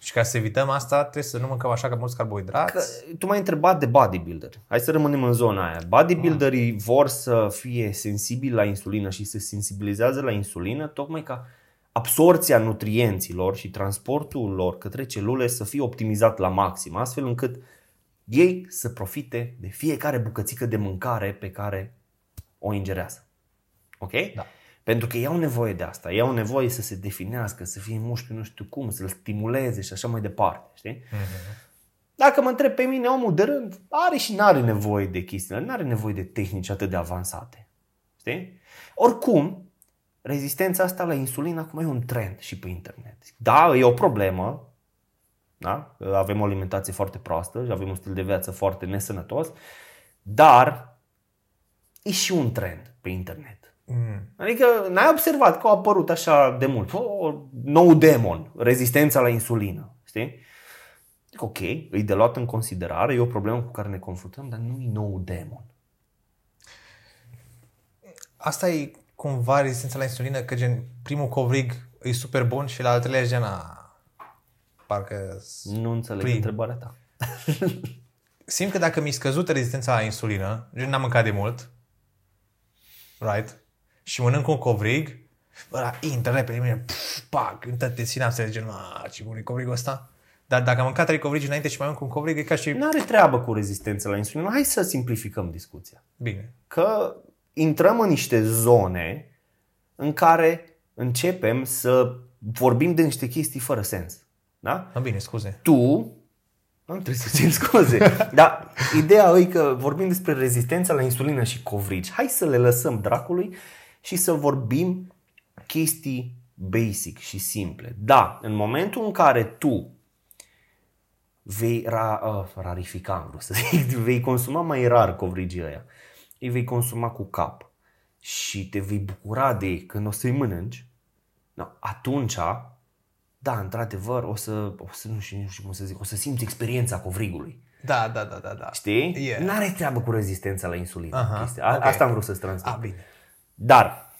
Speaker 1: Și ca să evităm asta, trebuie să nu mâncăm așa ca mulți carbohidrați.
Speaker 2: Că, tu m-ai întrebat de bodybuilder. Hai să rămânem în zona aia. Bodybuilderii vor să fie sensibili la insulină și se sensibilizează la insulină tocmai ca absorția nutrienților și transportul lor către celule să fie optimizat la maxim, astfel încât ei să profite de fiecare bucățică de mâncare pe care o ingerează. Ok?
Speaker 1: Da.
Speaker 2: Pentru că ei au nevoie de asta, ei au nevoie să se definească, să fie mușchi nu știu cum, să-l stimuleze și așa mai departe. Știi? Dacă mă întreb pe mine, omul de rând are și n-are nevoie de chestiile, nu are nevoie de tehnici atât de avansate. Știi? Oricum, rezistența asta la insulină acum e un trend și pe internet. Da, e o problemă, da? avem o alimentație foarte proastă și avem un stil de viață foarte nesănătos, dar e și un trend pe internet.
Speaker 1: Mm.
Speaker 2: Adică n-ai observat că a apărut așa de mult. O, nou demon, rezistența la insulină. Știi? Zic, ok, e de luat în considerare, e o problemă cu care ne confruntăm, dar nu e nou demon.
Speaker 1: Asta e cumva rezistența la insulină, că gen primul covrig e super bun și la al treilea e gen, a, parcă...
Speaker 2: Nu înțeleg
Speaker 1: Plin.
Speaker 2: întrebarea ta.
Speaker 1: Simt că dacă mi-e scăzută rezistența la insulină, gen n-am mâncat de mult, right? Și mănânc un covrig, ăla intră repede în mine, pf, pac, intră te sinapsele, gen, a, ce bun e covrigul ăsta? Dar dacă am mâncat trei covrigi înainte și mai mănânc un covrig, e ca și...
Speaker 2: Nu are treabă cu rezistența la insulină. Hai să simplificăm discuția.
Speaker 1: Bine.
Speaker 2: Că intrăm în niște zone în care începem să vorbim de niște chestii fără sens. Da?
Speaker 1: No, bine, scuze.
Speaker 2: tu nu trebuie să cer scuze. Dar ideea e că vorbim despre rezistența la insulină și covrigi. Hai să le lăsăm dracului și să vorbim chestii basic și simple. Da, în momentul în care tu vei ra, uh, rarifica, am vrut să zic, vei consuma mai rar covrigii ăia, îi vei consuma cu cap și te vei bucura de ei când o să-i mănânci, no, atunci da, într-adevăr, o să, o să nu, știu, nu știu cum să zic, o să simți experiența covrigului.
Speaker 1: Da, da, da, da, da.
Speaker 2: Știi?
Speaker 1: Yeah.
Speaker 2: N-are treabă cu rezistența la insulină.
Speaker 1: Aha,
Speaker 2: chestia. A,
Speaker 1: ok.
Speaker 2: Asta am vrut să-ți transmit.
Speaker 1: A, bine.
Speaker 2: Dar,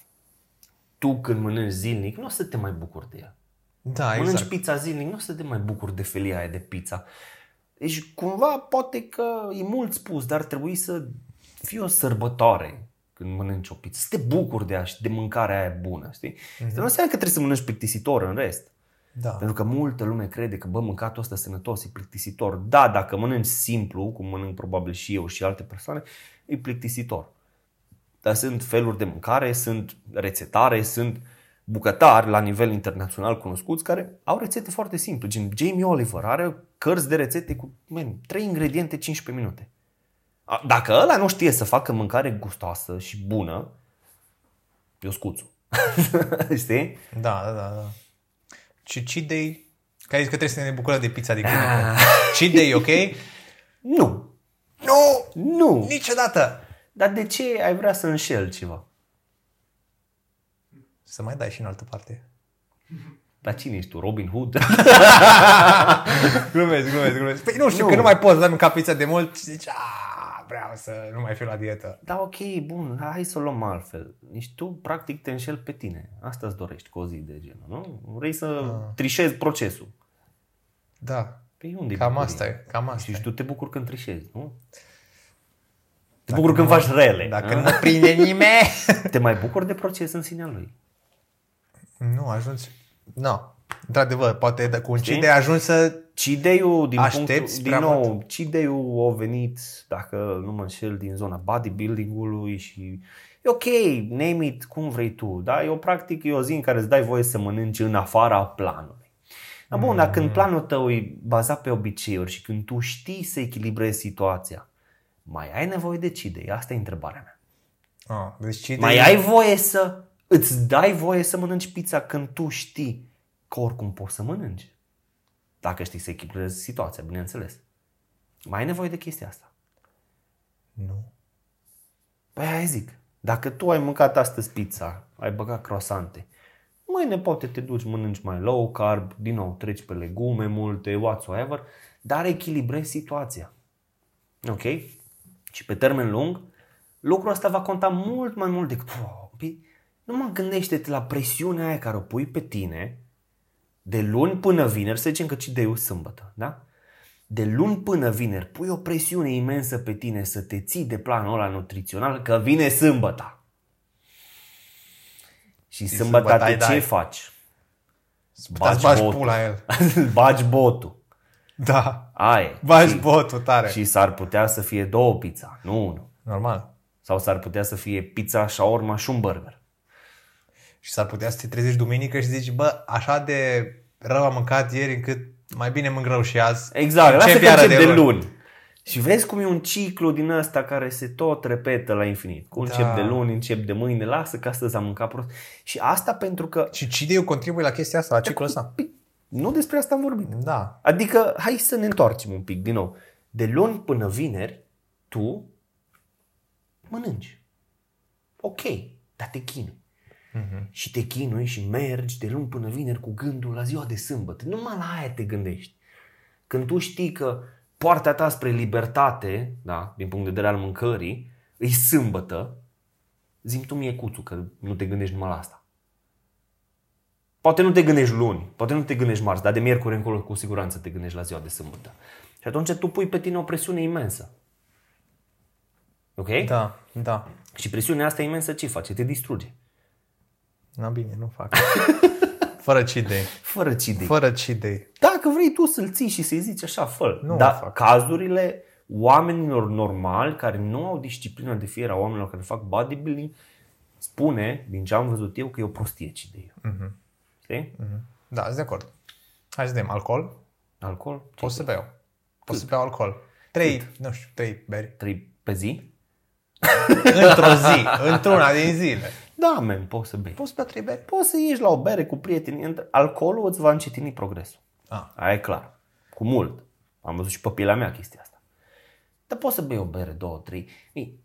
Speaker 2: tu când mănânci zilnic, nu o să te mai bucuri de el.
Speaker 1: Da,
Speaker 2: Mănânci
Speaker 1: exact.
Speaker 2: pizza zilnic, nu o să te mai bucuri de felia aia de pizza. Deci, cumva, poate că e mult spus, dar trebuie să fie o sărbătoare când mănânci o pizza. Să te bucuri de ea și de mâncarea aia bună, știi? Mm-hmm. Nu înseamnă că trebuie să mănânci plictisitor în rest.
Speaker 1: Da.
Speaker 2: Pentru că multă lume crede că, bă, mâncatul ăsta sănătos e plictisitor. Da, dacă mănânci simplu, cum mănânc probabil și eu și alte persoane, e plictisitor. Dar sunt feluri de mâncare, sunt rețetare, sunt bucătari la nivel internațional cunoscuți care au rețete foarte simple. Gen Jamie Oliver are cărți de rețete cu man, 3 ingrediente, 15 minute. A, Dacă ăla nu știe să facă mâncare gustoasă și bună, eu scuțu. Știi?
Speaker 1: Da, da, da, da. Și cheat day, că ai zis că trebuie să ne bucurăm de pizza de clinică.
Speaker 2: Ah.
Speaker 1: cheat day, ok?
Speaker 2: Nu.
Speaker 1: Nu!
Speaker 2: Nu.
Speaker 1: Niciodată!
Speaker 2: Dar de ce ai vrea să înșel ceva?
Speaker 1: Să mai dai și în altă parte.
Speaker 2: Dar cine ești tu? Robin Hood?
Speaker 1: Glumesc, glumesc, glumesc. Păi nu știu,
Speaker 2: Nu.
Speaker 1: că nu mai poți să mânca pizza de mult și zici, "Ah, vreau să nu mai fiu la dietă.
Speaker 2: da, ok, bun, hai să o luăm altfel. Nici tu, practic, te înșel pe tine. Asta îți dorești cu o zi de genul, nu? Vrei să
Speaker 1: Ah.
Speaker 2: trișezi procesul.
Speaker 1: Da,
Speaker 2: Păi unde
Speaker 1: cam asta e, cam asta
Speaker 2: Și
Speaker 1: e.
Speaker 2: tu te bucuri când trișezi, nu? Te bucuri când faci rele.
Speaker 1: Dacă
Speaker 2: a?
Speaker 1: nu mă prinde nimeni...
Speaker 2: Te mai bucuri de proces în sinea lui.
Speaker 1: nu, ajungi... Nu. Într-adevăr, poate de- cu un
Speaker 2: Știi?
Speaker 1: cheat day ajungi să...
Speaker 2: Cideiul, din
Speaker 1: Aștepți
Speaker 2: punctul, din
Speaker 1: prea
Speaker 2: nou, Cideiul a venit, dacă nu mă înșel, din zona bodybuilding-ului și e ok, name it cum vrei tu, da? E o practică, e o zi în care îți dai voie să mănânci în afara planului. Dar bun, dar când planul tău e bazat pe obiceiuri și când tu știi să echilibrezi situația, mai ai nevoie de cidei? Asta e întrebarea mea.
Speaker 1: Ah, deci cheat
Speaker 2: Mai
Speaker 1: day...
Speaker 2: ai voie să îți dai voie să mănânci pizza când tu știi că oricum poți să mănânci. Dacă știi să echilibrezi situația, bineînțeles. Mai ai nevoie de chestia asta.
Speaker 1: Nu.
Speaker 2: Păi aia zic. Dacă tu ai mâncat astăzi pizza, ai băgat croasante, mâine poate te duci, mănânci mai low carb, din nou treci pe legume multe, whatsoever, dar echilibrezi situația. Ok? Și pe termen lung, lucrul ăsta va conta mult mai mult decât... Păi, nu mă gândește-te la presiunea aia care o pui pe tine de luni până vineri, să zicem că ci de sâmbătă, da? De luni până vineri pui o presiune imensă pe tine să te ții de planul ăla nutrițional că vine sâmbăta. Și sâmbăta
Speaker 1: sâmbătă
Speaker 2: tu
Speaker 1: ai
Speaker 2: ce
Speaker 1: dai.
Speaker 2: faci?
Speaker 1: Bagi, bagi pula el.
Speaker 2: Bagi botul.
Speaker 1: Da.
Speaker 2: Aia.
Speaker 1: Bagi
Speaker 2: și,
Speaker 1: botul tare.
Speaker 2: și s-ar putea să fie două pizza, nu unul.
Speaker 1: Normal.
Speaker 2: Sau s-ar putea să fie pizza, shawarma și un burger.
Speaker 1: Și s-ar putea să te trezești duminică și zici, bă, așa de rău am mâncat ieri încât mai bine mânc rău și azi.
Speaker 2: Exact, lasă
Speaker 1: Încep
Speaker 2: că
Speaker 1: iară
Speaker 2: încep de,
Speaker 1: luni.
Speaker 2: luni. Și vezi cum e un ciclu din ăsta care se tot repetă la infinit. Cu încep
Speaker 1: Da.
Speaker 2: de luni, încep de mâine, lasă că astăzi am mâncat prost. Și asta pentru că
Speaker 1: Și cine contribuie la chestia asta, la ciclul ăsta?
Speaker 2: Păi, nu despre asta am vorbit.
Speaker 1: Da.
Speaker 2: Adică, hai să ne întoarcem un pic din nou. De luni până vineri, tu mănânci. Ok, dar te chinui.
Speaker 1: Mhm.
Speaker 2: Și te chinui și mergi de luni până vineri cu gândul la ziua de sâmbătă. Numai la aia te gândești. Când tu știi că poarta ta spre libertate, da, din punct de vedere al mâncării, e sâmbătă, zim tu mie cuțu că nu te gândești numai la asta. Poate nu te gândești luni, poate nu te gândești marți, dar de miercuri încolo cu siguranță te gândești la ziua de sâmbătă. Și atunci tu pui pe tine o presiune imensă. Ok?
Speaker 1: Da, da.
Speaker 2: Și presiunea asta imensă ce face? Te distruge.
Speaker 1: Na bine, nu fac. Fără cheat day.
Speaker 2: Fără cidei.
Speaker 1: Fără cheat day.
Speaker 2: Dacă vrei tu să-l ții și să-i zici așa, fă
Speaker 1: Nu o
Speaker 2: Dar
Speaker 1: fac.
Speaker 2: cazurile oamenilor normali care nu au disciplina de fier a oamenilor care fac bodybuilding, spune, din ce am văzut eu, că e o prostie cidei.
Speaker 1: Mhm.
Speaker 2: Știi?
Speaker 1: Da, sunt de acord. Hai să vedem. Alcool?
Speaker 2: Alcool?
Speaker 1: Pot să beau. Pot să beau alcool. Trei, nu știu, trei beri.
Speaker 2: Trei pe zi?
Speaker 1: Într-o zi. Într-una din zile.
Speaker 2: Da, men, poți să bei.
Speaker 1: Poți să beau trei beri?
Speaker 2: Poți să ieși la o bere cu prieteni. Alcoolul îți va încetini progresul.
Speaker 1: Ah.
Speaker 2: Aia e clar. Cu mult. Am văzut și pe pielea mea chestia asta. Dar poți să bei o bere, două, trei. Ei,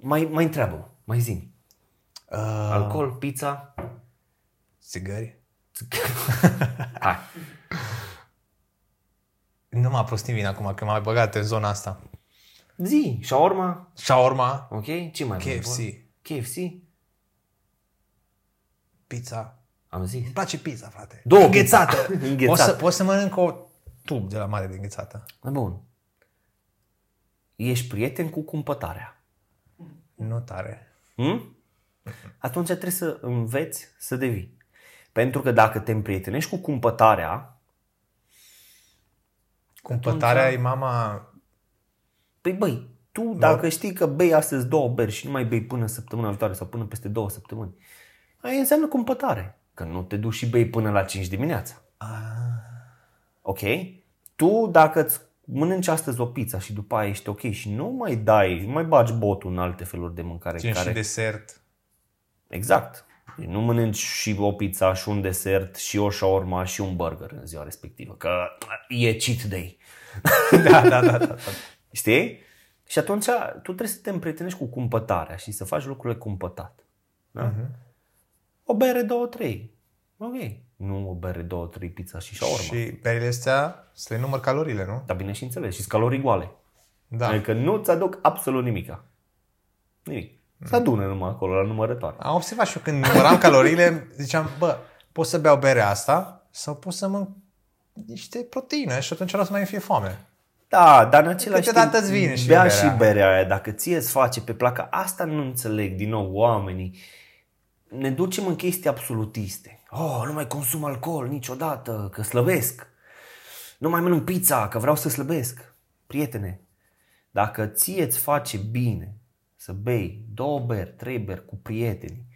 Speaker 2: mai, mai întreabă mai zi
Speaker 1: Uh,
Speaker 2: Alcool, pizza,
Speaker 1: țigări?
Speaker 2: Hai.
Speaker 1: Nu m-a prostit vin acum că m-a băgat în zona asta.
Speaker 2: Zi, shawarma,
Speaker 1: Shawarma,
Speaker 2: ok? Ce mai vrei,
Speaker 1: KFC.
Speaker 2: bă? KFC?
Speaker 1: pizza.
Speaker 2: Am zis.
Speaker 1: Îmi place pizza, frate.
Speaker 2: Două
Speaker 1: înghețată.
Speaker 2: pizza.
Speaker 1: Poți
Speaker 2: Înghețată.
Speaker 1: să, poți să mănânc o tub de la mare de înghețată.
Speaker 2: Bun. Ești prieten cu cumpătarea.
Speaker 1: Nu tare.
Speaker 2: Hm? Atunci trebuie să înveți să devii. Pentru că dacă te împrietenești cu cumpătarea,
Speaker 1: Cumpătarea e mama...
Speaker 2: păi băi, tu dacă știi că bei astăzi două beri și nu mai bei până săptămâna viitoare sau până peste două săptămâni, aia înseamnă cumpătare. Că nu te duci și bei până la 5 dimineața. Ok? Tu dacă îți mănânci astăzi o pizza și după aia ești ok și nu mai dai, nu mai bagi botul în alte feluri de mâncare
Speaker 1: Țin
Speaker 2: care...
Speaker 1: și desert.
Speaker 2: Exact. Deci Nu mănânci și o pizza, și un desert, și o shawarma, și un burger în ziua respectivă, că e cheat day.
Speaker 1: da, da, da, da, da.
Speaker 2: Știi? Și atunci tu trebuie să te împrietenești cu cumpătarea și să faci lucrurile cumpătat. Da? O bere, două, trei. Ok. Nu o bere, două, trei, pizza și shawarma. Și...
Speaker 1: Și berile astea să le număr calorile, nu?
Speaker 2: Dar bine și înțeles. Și calorii goale.
Speaker 1: Da.
Speaker 2: Adică nu-ți aduc absolut nimica. Nimic. Se adună numai acolo la numărătoare.
Speaker 1: Am observat și eu când număram caloriile, ziceam, bă, pot să beau berea asta sau pot să mănânc niște proteine și atunci nu o să mai fie foame.
Speaker 2: Da, dar în același
Speaker 1: Câteodată
Speaker 2: timp,
Speaker 1: îți vine și
Speaker 2: bea
Speaker 1: berea.
Speaker 2: și berea aia. Dacă ție îți face pe placă, asta nu înțeleg din nou oamenii. Ne ducem în chestii absolutiste. Oh, nu mai consum alcool niciodată, că slăbesc. Nu mai mănânc pizza, că vreau să slăbesc. Prietene, dacă ție îți face bine să bei două beri, trei beri cu prietenii,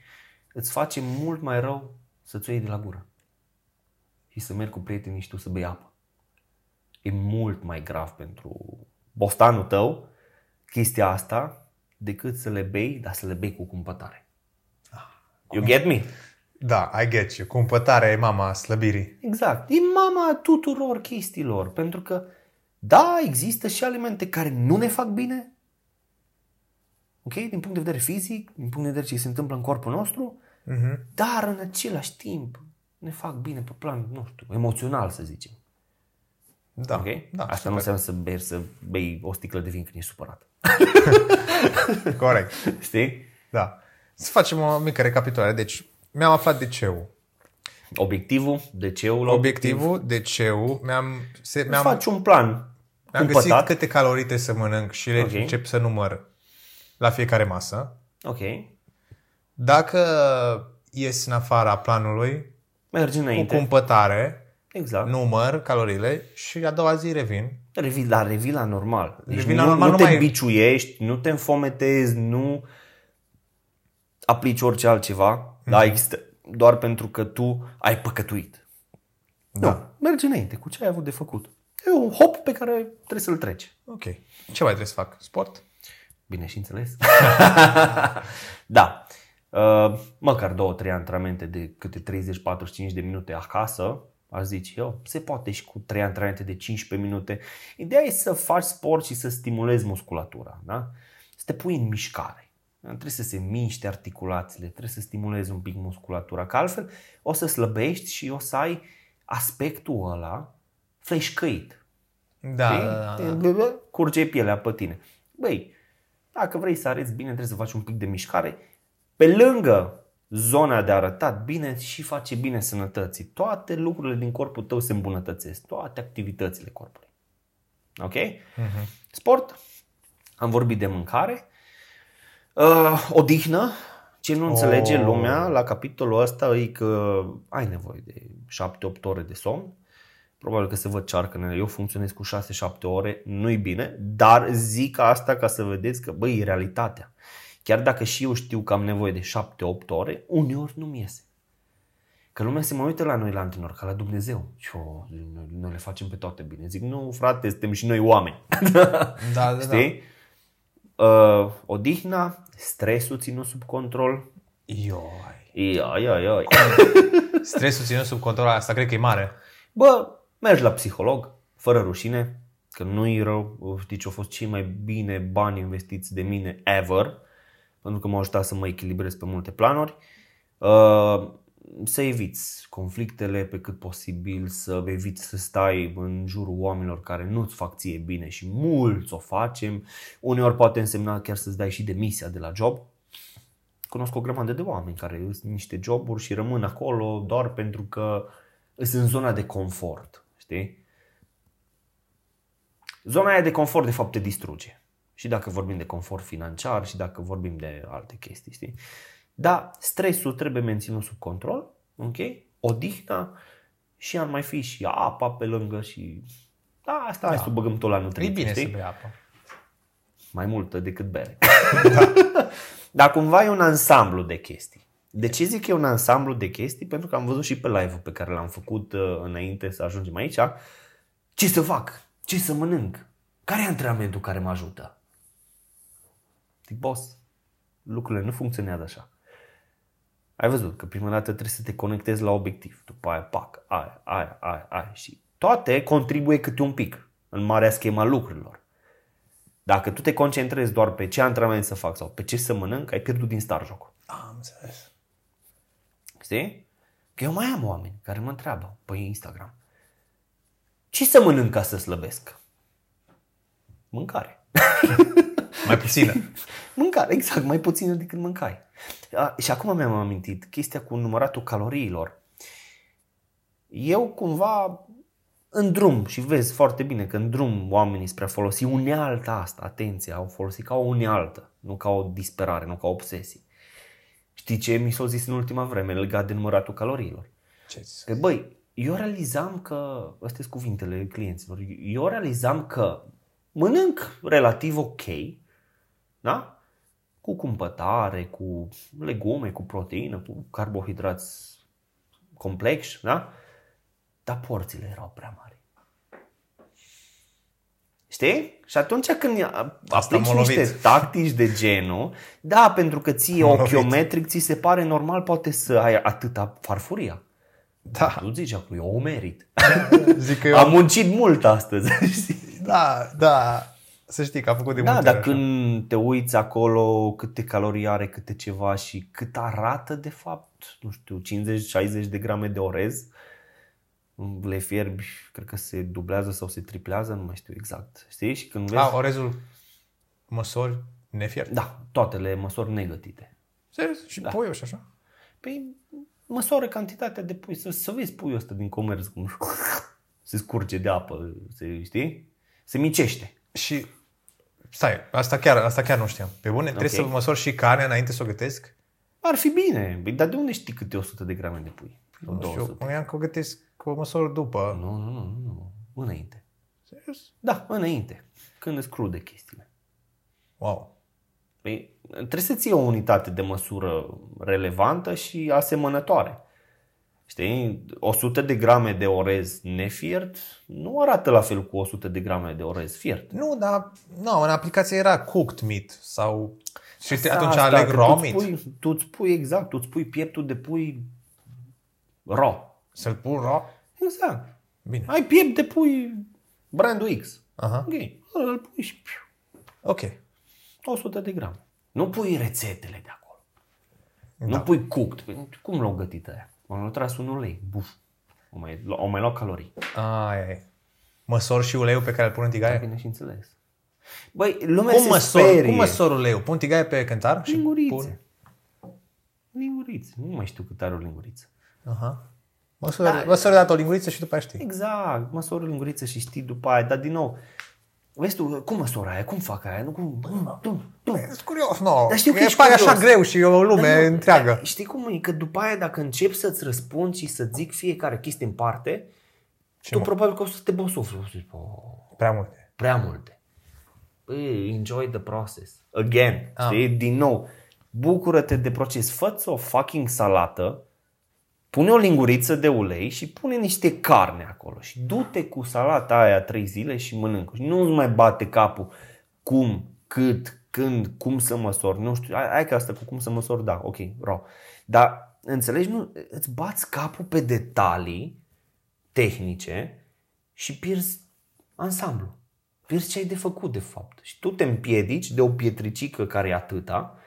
Speaker 2: îți face mult mai rău să-ți o iei de la gură. Și să mergi cu prietenii și tu să bei apă e mult mai grav pentru bostanul tău chestia asta decât să le bei, dar să le bei cu cumpătare. You get me?
Speaker 1: Da, I get you. Cumpătarea e mama slăbirii.
Speaker 2: Exact. E mama tuturor chestiilor. Pentru că, da, există și alimente care nu ne fac bine, ok, din punct de vedere fizic, din punct de vedere ce se întâmplă în corpul nostru,
Speaker 1: Mhm.
Speaker 2: dar în același timp ne fac bine pe plan, nu știu, emoțional să zicem.
Speaker 1: Da,
Speaker 2: Ok?
Speaker 1: da,
Speaker 2: Asta nu înseamnă să bei, să bei o sticlă de vin când ești supărat.
Speaker 1: corect.
Speaker 2: Știi?
Speaker 1: Da. Să facem o mică recapitulare. Deci, mi-am aflat DC-ul.
Speaker 2: Obiectivul, DC-ul, la
Speaker 1: Obiectivul, DC-ul, mi-am, se,
Speaker 2: Îți
Speaker 1: mi-am,
Speaker 2: faci un plan
Speaker 1: mi-am găsit
Speaker 2: cumpătat.
Speaker 1: câte calorii trebuie să mănânc și le
Speaker 2: Ok.
Speaker 1: încep să număr la fiecare masă.
Speaker 2: Ok.
Speaker 1: Dacă ies în afara planului,
Speaker 2: Mergi
Speaker 1: cu
Speaker 2: înainte.
Speaker 1: cumpătare,
Speaker 2: Exact.
Speaker 1: număr caloriile și a doua zi revin.
Speaker 2: Revii la, revii la normal. Deci
Speaker 1: Revii
Speaker 2: nu,
Speaker 1: la normal,
Speaker 2: nu
Speaker 1: nu
Speaker 2: te
Speaker 1: mai-
Speaker 2: biciuiești, nu te înfometezi, nu aplici orice altceva.
Speaker 1: Mhm.
Speaker 2: Da, există doar pentru că tu ai păcătuit.
Speaker 1: Da.
Speaker 2: Nu, mergi înainte cu ce ai avut de făcut. E un hop pe care trebuie să-l treci.
Speaker 1: Ok. Ce mai trebuie să fac? Sport?
Speaker 2: Bine și înțeles. da. Uh, măcar două, trei antrenamente de câte 30-45 de minute acasă, aș zice eu, se poate și cu trei antrenamente de 15 minute. Ideea e să faci sport și să stimulezi musculatura, da? Să te pui în mișcare. Da? Trebuie să se miște articulațiile, trebuie să stimulezi un pic musculatura, că altfel o să slăbești și o să ai aspectul ăla fleșcăit.
Speaker 1: Da,
Speaker 2: Știi?
Speaker 1: da, da, da.
Speaker 2: Curge pielea pe tine. Băi, dacă vrei să arăți bine, trebuie să faci un pic de mișcare. Pe lângă zona de arătat bine și face bine sănătății. Toate lucrurile din corpul tău se îmbunătățesc. Toate activitățile corpului. Ok? Sport. Am vorbit de mâncare. Uh, odihnă. Ce nu înțelege
Speaker 1: Oh.
Speaker 2: lumea la capitolul ăsta e că ai nevoie de 7-8 ore de somn. Probabil că se văd cearcă în ele. Eu funcționez cu 6-7 ore, nu-i bine, dar zic asta ca să vedeți că, băi, e realitatea. Chiar dacă și eu știu că am nevoie de 7-8 ore, uneori nu-mi iese. Că lumea se mai uită la noi la antrenor, ca la Dumnezeu. Și oh, noi, noi le facem pe toate bine. Zic, nu, frate, suntem și noi oameni.
Speaker 1: Da, da, da.
Speaker 2: Știi? Uh, odihna, stresul ținut sub control.
Speaker 1: Ioi.
Speaker 2: Ia, ia, ia.
Speaker 1: Stresul ținut sub control, asta cred că e mare.
Speaker 2: Bă, mergi la psiholog, fără rușine, că nu-i rău. Știi ce au fost cei mai bine bani investiți de mine ever, pentru că m-au ajutat să mă echilibrez pe multe planuri. Uh, să eviți conflictele pe cât posibil, să eviți să stai în jurul oamenilor care nu-ți fac ție bine și mulți o facem. Uneori poate însemna chiar să-ți dai și demisia de la job. Cunosc o grămadă de oameni care sunt niște joburi și rămân acolo doar pentru că sunt în zona de confort, știi? Zona aia de confort de fapt te distruge. Și dacă vorbim de confort financiar și dacă vorbim de alte chestii, știi? Dar stresul trebuie menținut sub control, ok? Odihna și ar mai fi și apa pe lângă și... Da, asta da. hai să băgăm tot la nutriție,
Speaker 1: E bine
Speaker 2: știi?
Speaker 1: să bei apă.
Speaker 2: mai multă decât bere. Dar cumva e un ansamblu de chestii. De ce zic că e un ansamblu de chestii? Pentru că am văzut și pe live-ul pe care l-am făcut uh, înainte să ajungem aici. Ce să fac? Ce să mănânc? Care e antrenamentul care mă ajută? Zic, boss, lucrurile nu funcționează așa. Ai văzut că prima dată trebuie să te conectezi la obiectiv, după aia pac, aia, aia, aia, aia și toate contribuie câte un pic în marea schema lucrurilor. Dacă tu te concentrezi doar pe ce antrenament să fac sau pe ce să mănânc, ai pierdut din start jocul.
Speaker 1: Am înțeles.
Speaker 2: Știi? Că eu mai am oameni care mă întreabă pe Instagram. Ce să mănânc ca să slăbesc? Mâncare.
Speaker 1: Mai puțină.
Speaker 2: Mâncare, exact, mai puțină decât mâncai. A, și acum mi-am amintit chestia cu număratul caloriilor. Eu cumva în drum, și vezi foarte bine că în drum oamenii spre a folosi unealta asta, atenție, au folosit ca o unealtă, nu ca o disperare, nu ca o obsesie. Știi ce mi s-a zis în ultima vreme legat de număratul caloriilor?
Speaker 1: Ce ți-
Speaker 2: Că, băi, eu realizam că, astea sunt cuvintele clienților, eu realizam că mănânc relativ ok, da? Cu cumpătare, cu legume, cu proteină, cu carbohidrați complexi, da? Dar porțiile erau prea mari. Știi? Și atunci când a- aplici
Speaker 1: m-a
Speaker 2: niște
Speaker 1: lovit.
Speaker 2: tactici de genul, da, pentru că ție
Speaker 1: M-a lovit.
Speaker 2: ochiometric ți se pare normal poate să ai atâta farfuria.
Speaker 1: Da,
Speaker 2: Tu zici acum, eu o merit.
Speaker 1: zic că eu...
Speaker 2: Am muncit mult astăzi. știi?
Speaker 1: Da, da. Să știi că a făcut de
Speaker 2: da,
Speaker 1: multe
Speaker 2: dar
Speaker 1: ori așa.
Speaker 2: când te uiți acolo câte calorii are, câte ceva și cât arată de fapt, nu știu, 50-60 de grame de orez, le fierbi, cred că se dublează sau se triplează, nu mai știu exact. Știi? Și când vezi...
Speaker 1: A, orezul măsori nefiert.
Speaker 2: Da, toate le măsori negătite.
Speaker 1: Serios? Și da. puiul și așa?
Speaker 2: Păi măsoară cantitatea de pui, să, să vezi puiul ăsta din comerț cum se scurge de apă, se, știi? Se micește.
Speaker 1: Și stai, asta chiar, asta chiar nu știam. Pe bune, trebuie să măsori și carnea înainte să o gătesc?
Speaker 2: Ar fi bine, Băi, dar de unde știi câte 100 de grame de pui? Sau
Speaker 1: Nu știu,
Speaker 2: 200?
Speaker 1: mă că o gătesc, că o măsor după.
Speaker 2: Nu, nu, nu, nu, înainte.
Speaker 1: Serios?
Speaker 2: Da, înainte. Când îți crude chestiile.
Speaker 1: Wow.
Speaker 2: Păi, trebuie să ții o unitate de măsură relevantă și asemănătoare. Știi? 100 de grame de orez nefiert nu arată la fel cu 100 de grame de orez fiert.
Speaker 1: Nu, dar nu, în aplicație era cooked meat sau... Și te, atunci
Speaker 2: Asta,
Speaker 1: aleg
Speaker 2: că
Speaker 1: raw
Speaker 2: tu
Speaker 1: meat.
Speaker 2: îți pui, tu îți pui exact, tu îți pui pieptul de pui raw.
Speaker 1: Să-l pun raw?
Speaker 2: Exact.
Speaker 1: Bine.
Speaker 2: Ai piept de pui brandul X.
Speaker 1: Aha.
Speaker 2: Ok. Îl pui și piu,
Speaker 1: Ok.
Speaker 2: 100 de grame. Nu pui rețetele de acolo.
Speaker 1: Da.
Speaker 2: Nu pui cooked. Păi, Cum l-au gătit aia? Am tras un ulei. Buf. Au mai, au mai luat calorii.
Speaker 1: Aia e. Măsor și uleiul pe care îl pun în tigaie?
Speaker 2: Bine și înțeles. Băi, lumea
Speaker 1: Cum
Speaker 2: se
Speaker 1: măsor,
Speaker 2: sperie.
Speaker 1: cum măsor uleiul? Pun tigaie pe cântar? și
Speaker 2: Lingurițe.
Speaker 1: Pun...
Speaker 2: Lingurițe. Nu mai știu cât are o linguriță.
Speaker 1: Aha. Măsori, da. măsori dată o linguriță și după aia știi.
Speaker 2: Exact. Măsori o linguriță și știi după aia. Dar din nou, vezi tu, cum măsori aia? Cum fac aia? Nu, cum, cum, tu, tu.
Speaker 1: Sunt curios, nu.
Speaker 2: Dar știu că
Speaker 1: e
Speaker 2: ești
Speaker 1: pare
Speaker 2: curios.
Speaker 1: așa greu și e o lume
Speaker 2: Dar nu,
Speaker 1: întreagă.
Speaker 2: dar Știi cum e? Că după aia dacă încep să-ți răspund și să zic fiecare chestie în parte, tu
Speaker 1: mă?
Speaker 2: probabil că o să te bosofli. O să zici, "Oh,
Speaker 1: Prea multe.
Speaker 2: prea multe. Păi, enjoy the process. Again,
Speaker 1: Ah.
Speaker 2: știi? Din nou, bucură-te de proces. Fă-ți o fucking salată, pune o linguriță de ulei și pune niște carne acolo și du-te cu salata aia trei zile și mănâncă. Și nu-ți mai bate capul cum, cât, când, cum să măsori. Nu știu, hai, hai că asta cu cum să măsori, da, ok, raw. Dar, înțelegi, nu, îți bați capul pe detalii tehnice și pierzi ansamblu. Pierzi ce ai de făcut, de fapt. Și tu te împiedici de o pietricică care e atâta, că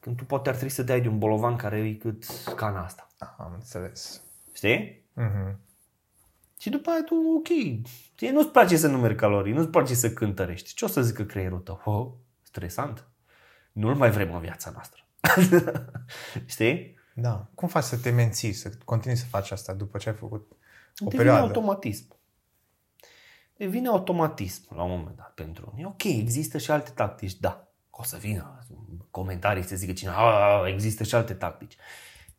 Speaker 2: Când tu poate ar trebui să dai de un bolovan care e cât cana asta.
Speaker 1: Am înțeles.
Speaker 2: Știi?
Speaker 1: Mhm.
Speaker 2: Și după aia tu, ok, ție nu-ți place să numeri calorii, nu-ți place să cântărești. Ce o să zică creierul tău? Oh, stresant. Nu-l mai vrem în viața noastră. Știi?
Speaker 1: Da. Cum faci să te menții, să continui să faci asta după ce ai făcut o
Speaker 2: Devine
Speaker 1: perioadă?
Speaker 2: automatism. Devine automatism la un moment dat pentru unii. Ok, există și alte tactici, da. O să vină comentarii să zică cine, "A, există și alte tactici.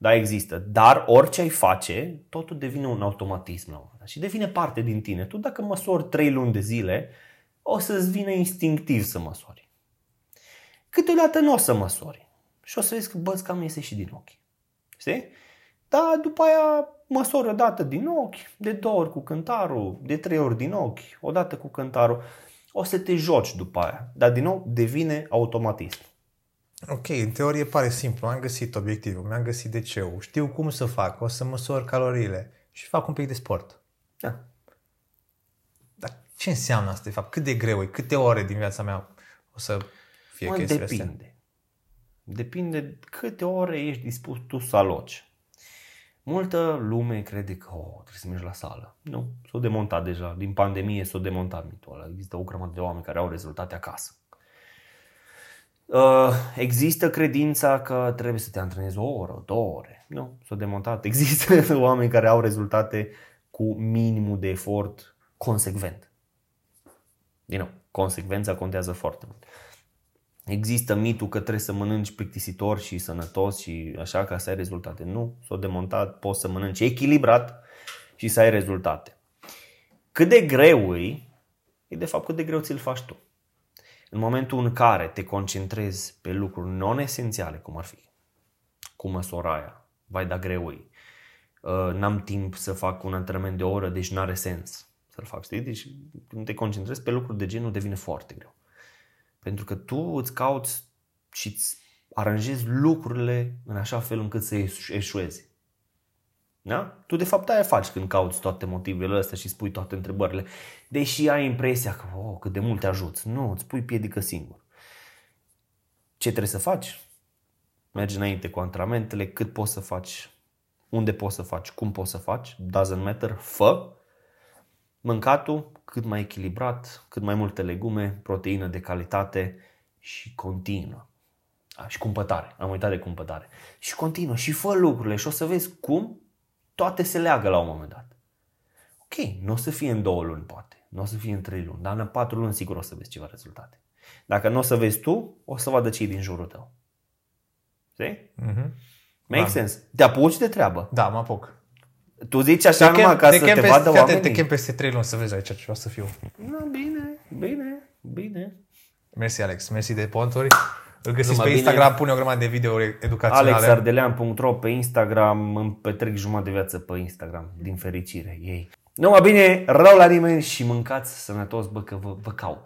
Speaker 2: Da, există. Dar orice ai face, totul devine un automatism la un moment dat. Și devine parte din tine. Tu dacă măsori trei luni de zile, o să-ți vină instinctiv să măsori. Câteodată nu o să măsori. Și o să vezi că, bă, îți cam iese și din ochi. Știi? Dar după aia măsori o dată din ochi, de două ori cu cântarul, de trei ori din ochi, o dată cu cântarul. O să te joci după aia. Dar din nou devine automatism.
Speaker 1: Ok, în teorie pare simplu. Am găsit obiectivul, mi-am găsit DC-ul, știu cum să fac, o să măsor caloriile și fac un pic de sport.
Speaker 2: Da.
Speaker 1: Dar ce înseamnă asta, de fapt? Cât de greu e? Câte ore din viața mea o să fie
Speaker 2: Mă,
Speaker 1: chestiile astea?
Speaker 2: depinde. Depinde câte ore ești dispus tu să aloci. Multă lume crede că oh, trebuie să mergi la sală. Nu, s-a demontat deja. Din pandemie s-a demontat mitul ăla. Există o grămadă de oameni care au rezultate acasă. Uh, există credința că trebuie să te antrenezi o oră, două ore. Nu, s-a demontat. Există oameni care au rezultate cu minimul de efort consecvent. Din nou, consecvența contează foarte mult. Există mitul că trebuie să mănânci plictisitor și sănătos și așa ca să ai rezultate. Nu, s-a demontat, poți să mănânci echilibrat și să ai rezultate. Cât de greu e, e de fapt cât de greu ți-l faci tu. În momentul în care te concentrezi pe lucruri non-esențiale, cum ar fi cu măsoraia, vai da greu e. Uh, N-am timp să fac un antrenament de o oră, deci n-are sens să-l fac. Știi? Deci când te concentrezi pe lucruri de genul devine foarte greu. Pentru că tu îți cauți și îți aranjezi lucrurile în așa fel încât să eș- eșuezi. Da? Tu de fapt aia faci când cauți toate motivele astea și spui toate întrebările. Deși ai impresia că oh, cât de mult te ajuți. Nu, îți pui piedică singur. Ce trebuie să faci? Mergi înainte cu antrenamentele, cât poți să faci, unde poți să faci, cum poți să faci, doesn't matter, fă. Mâncatul cât mai echilibrat, cât mai multe legume, proteină de calitate și continuă. A, și cumpătare, am uitat de cumpătare. Și continuă și fă lucrurile și o să vezi cum toate se leagă la un moment dat. Ok, nu o să fie în două luni poate, nu o să fie în trei luni, dar în patru luni sigur o să vezi ceva rezultate. Dacă nu o să vezi tu, o să vadă cei din jurul tău. Știi?
Speaker 1: Mhm.
Speaker 2: Make
Speaker 1: Da.
Speaker 2: sense. Te apuci de treabă.
Speaker 1: Da, mă apuc.
Speaker 2: Tu zici așa numai ca să
Speaker 1: chem
Speaker 2: te
Speaker 1: peste,
Speaker 2: vadă
Speaker 1: fii atent,
Speaker 2: oamenii?
Speaker 1: te chem peste 3 luni să vezi aici ce o să fiu.
Speaker 2: No, bine, bine, bine.
Speaker 1: Mersi, Alex. Mersi de ponturi. Îl găsiți
Speaker 2: Numai
Speaker 1: pe
Speaker 2: bine.
Speaker 1: Instagram, pune o grămadă de videouri educaționale.
Speaker 2: alexardelean.ro pe Instagram, îmi petrec jumătate de viață pe Instagram, din fericire, ei. Numai bine, rău la nimeni și mâncați sănătos, bă, că vă, vă caut.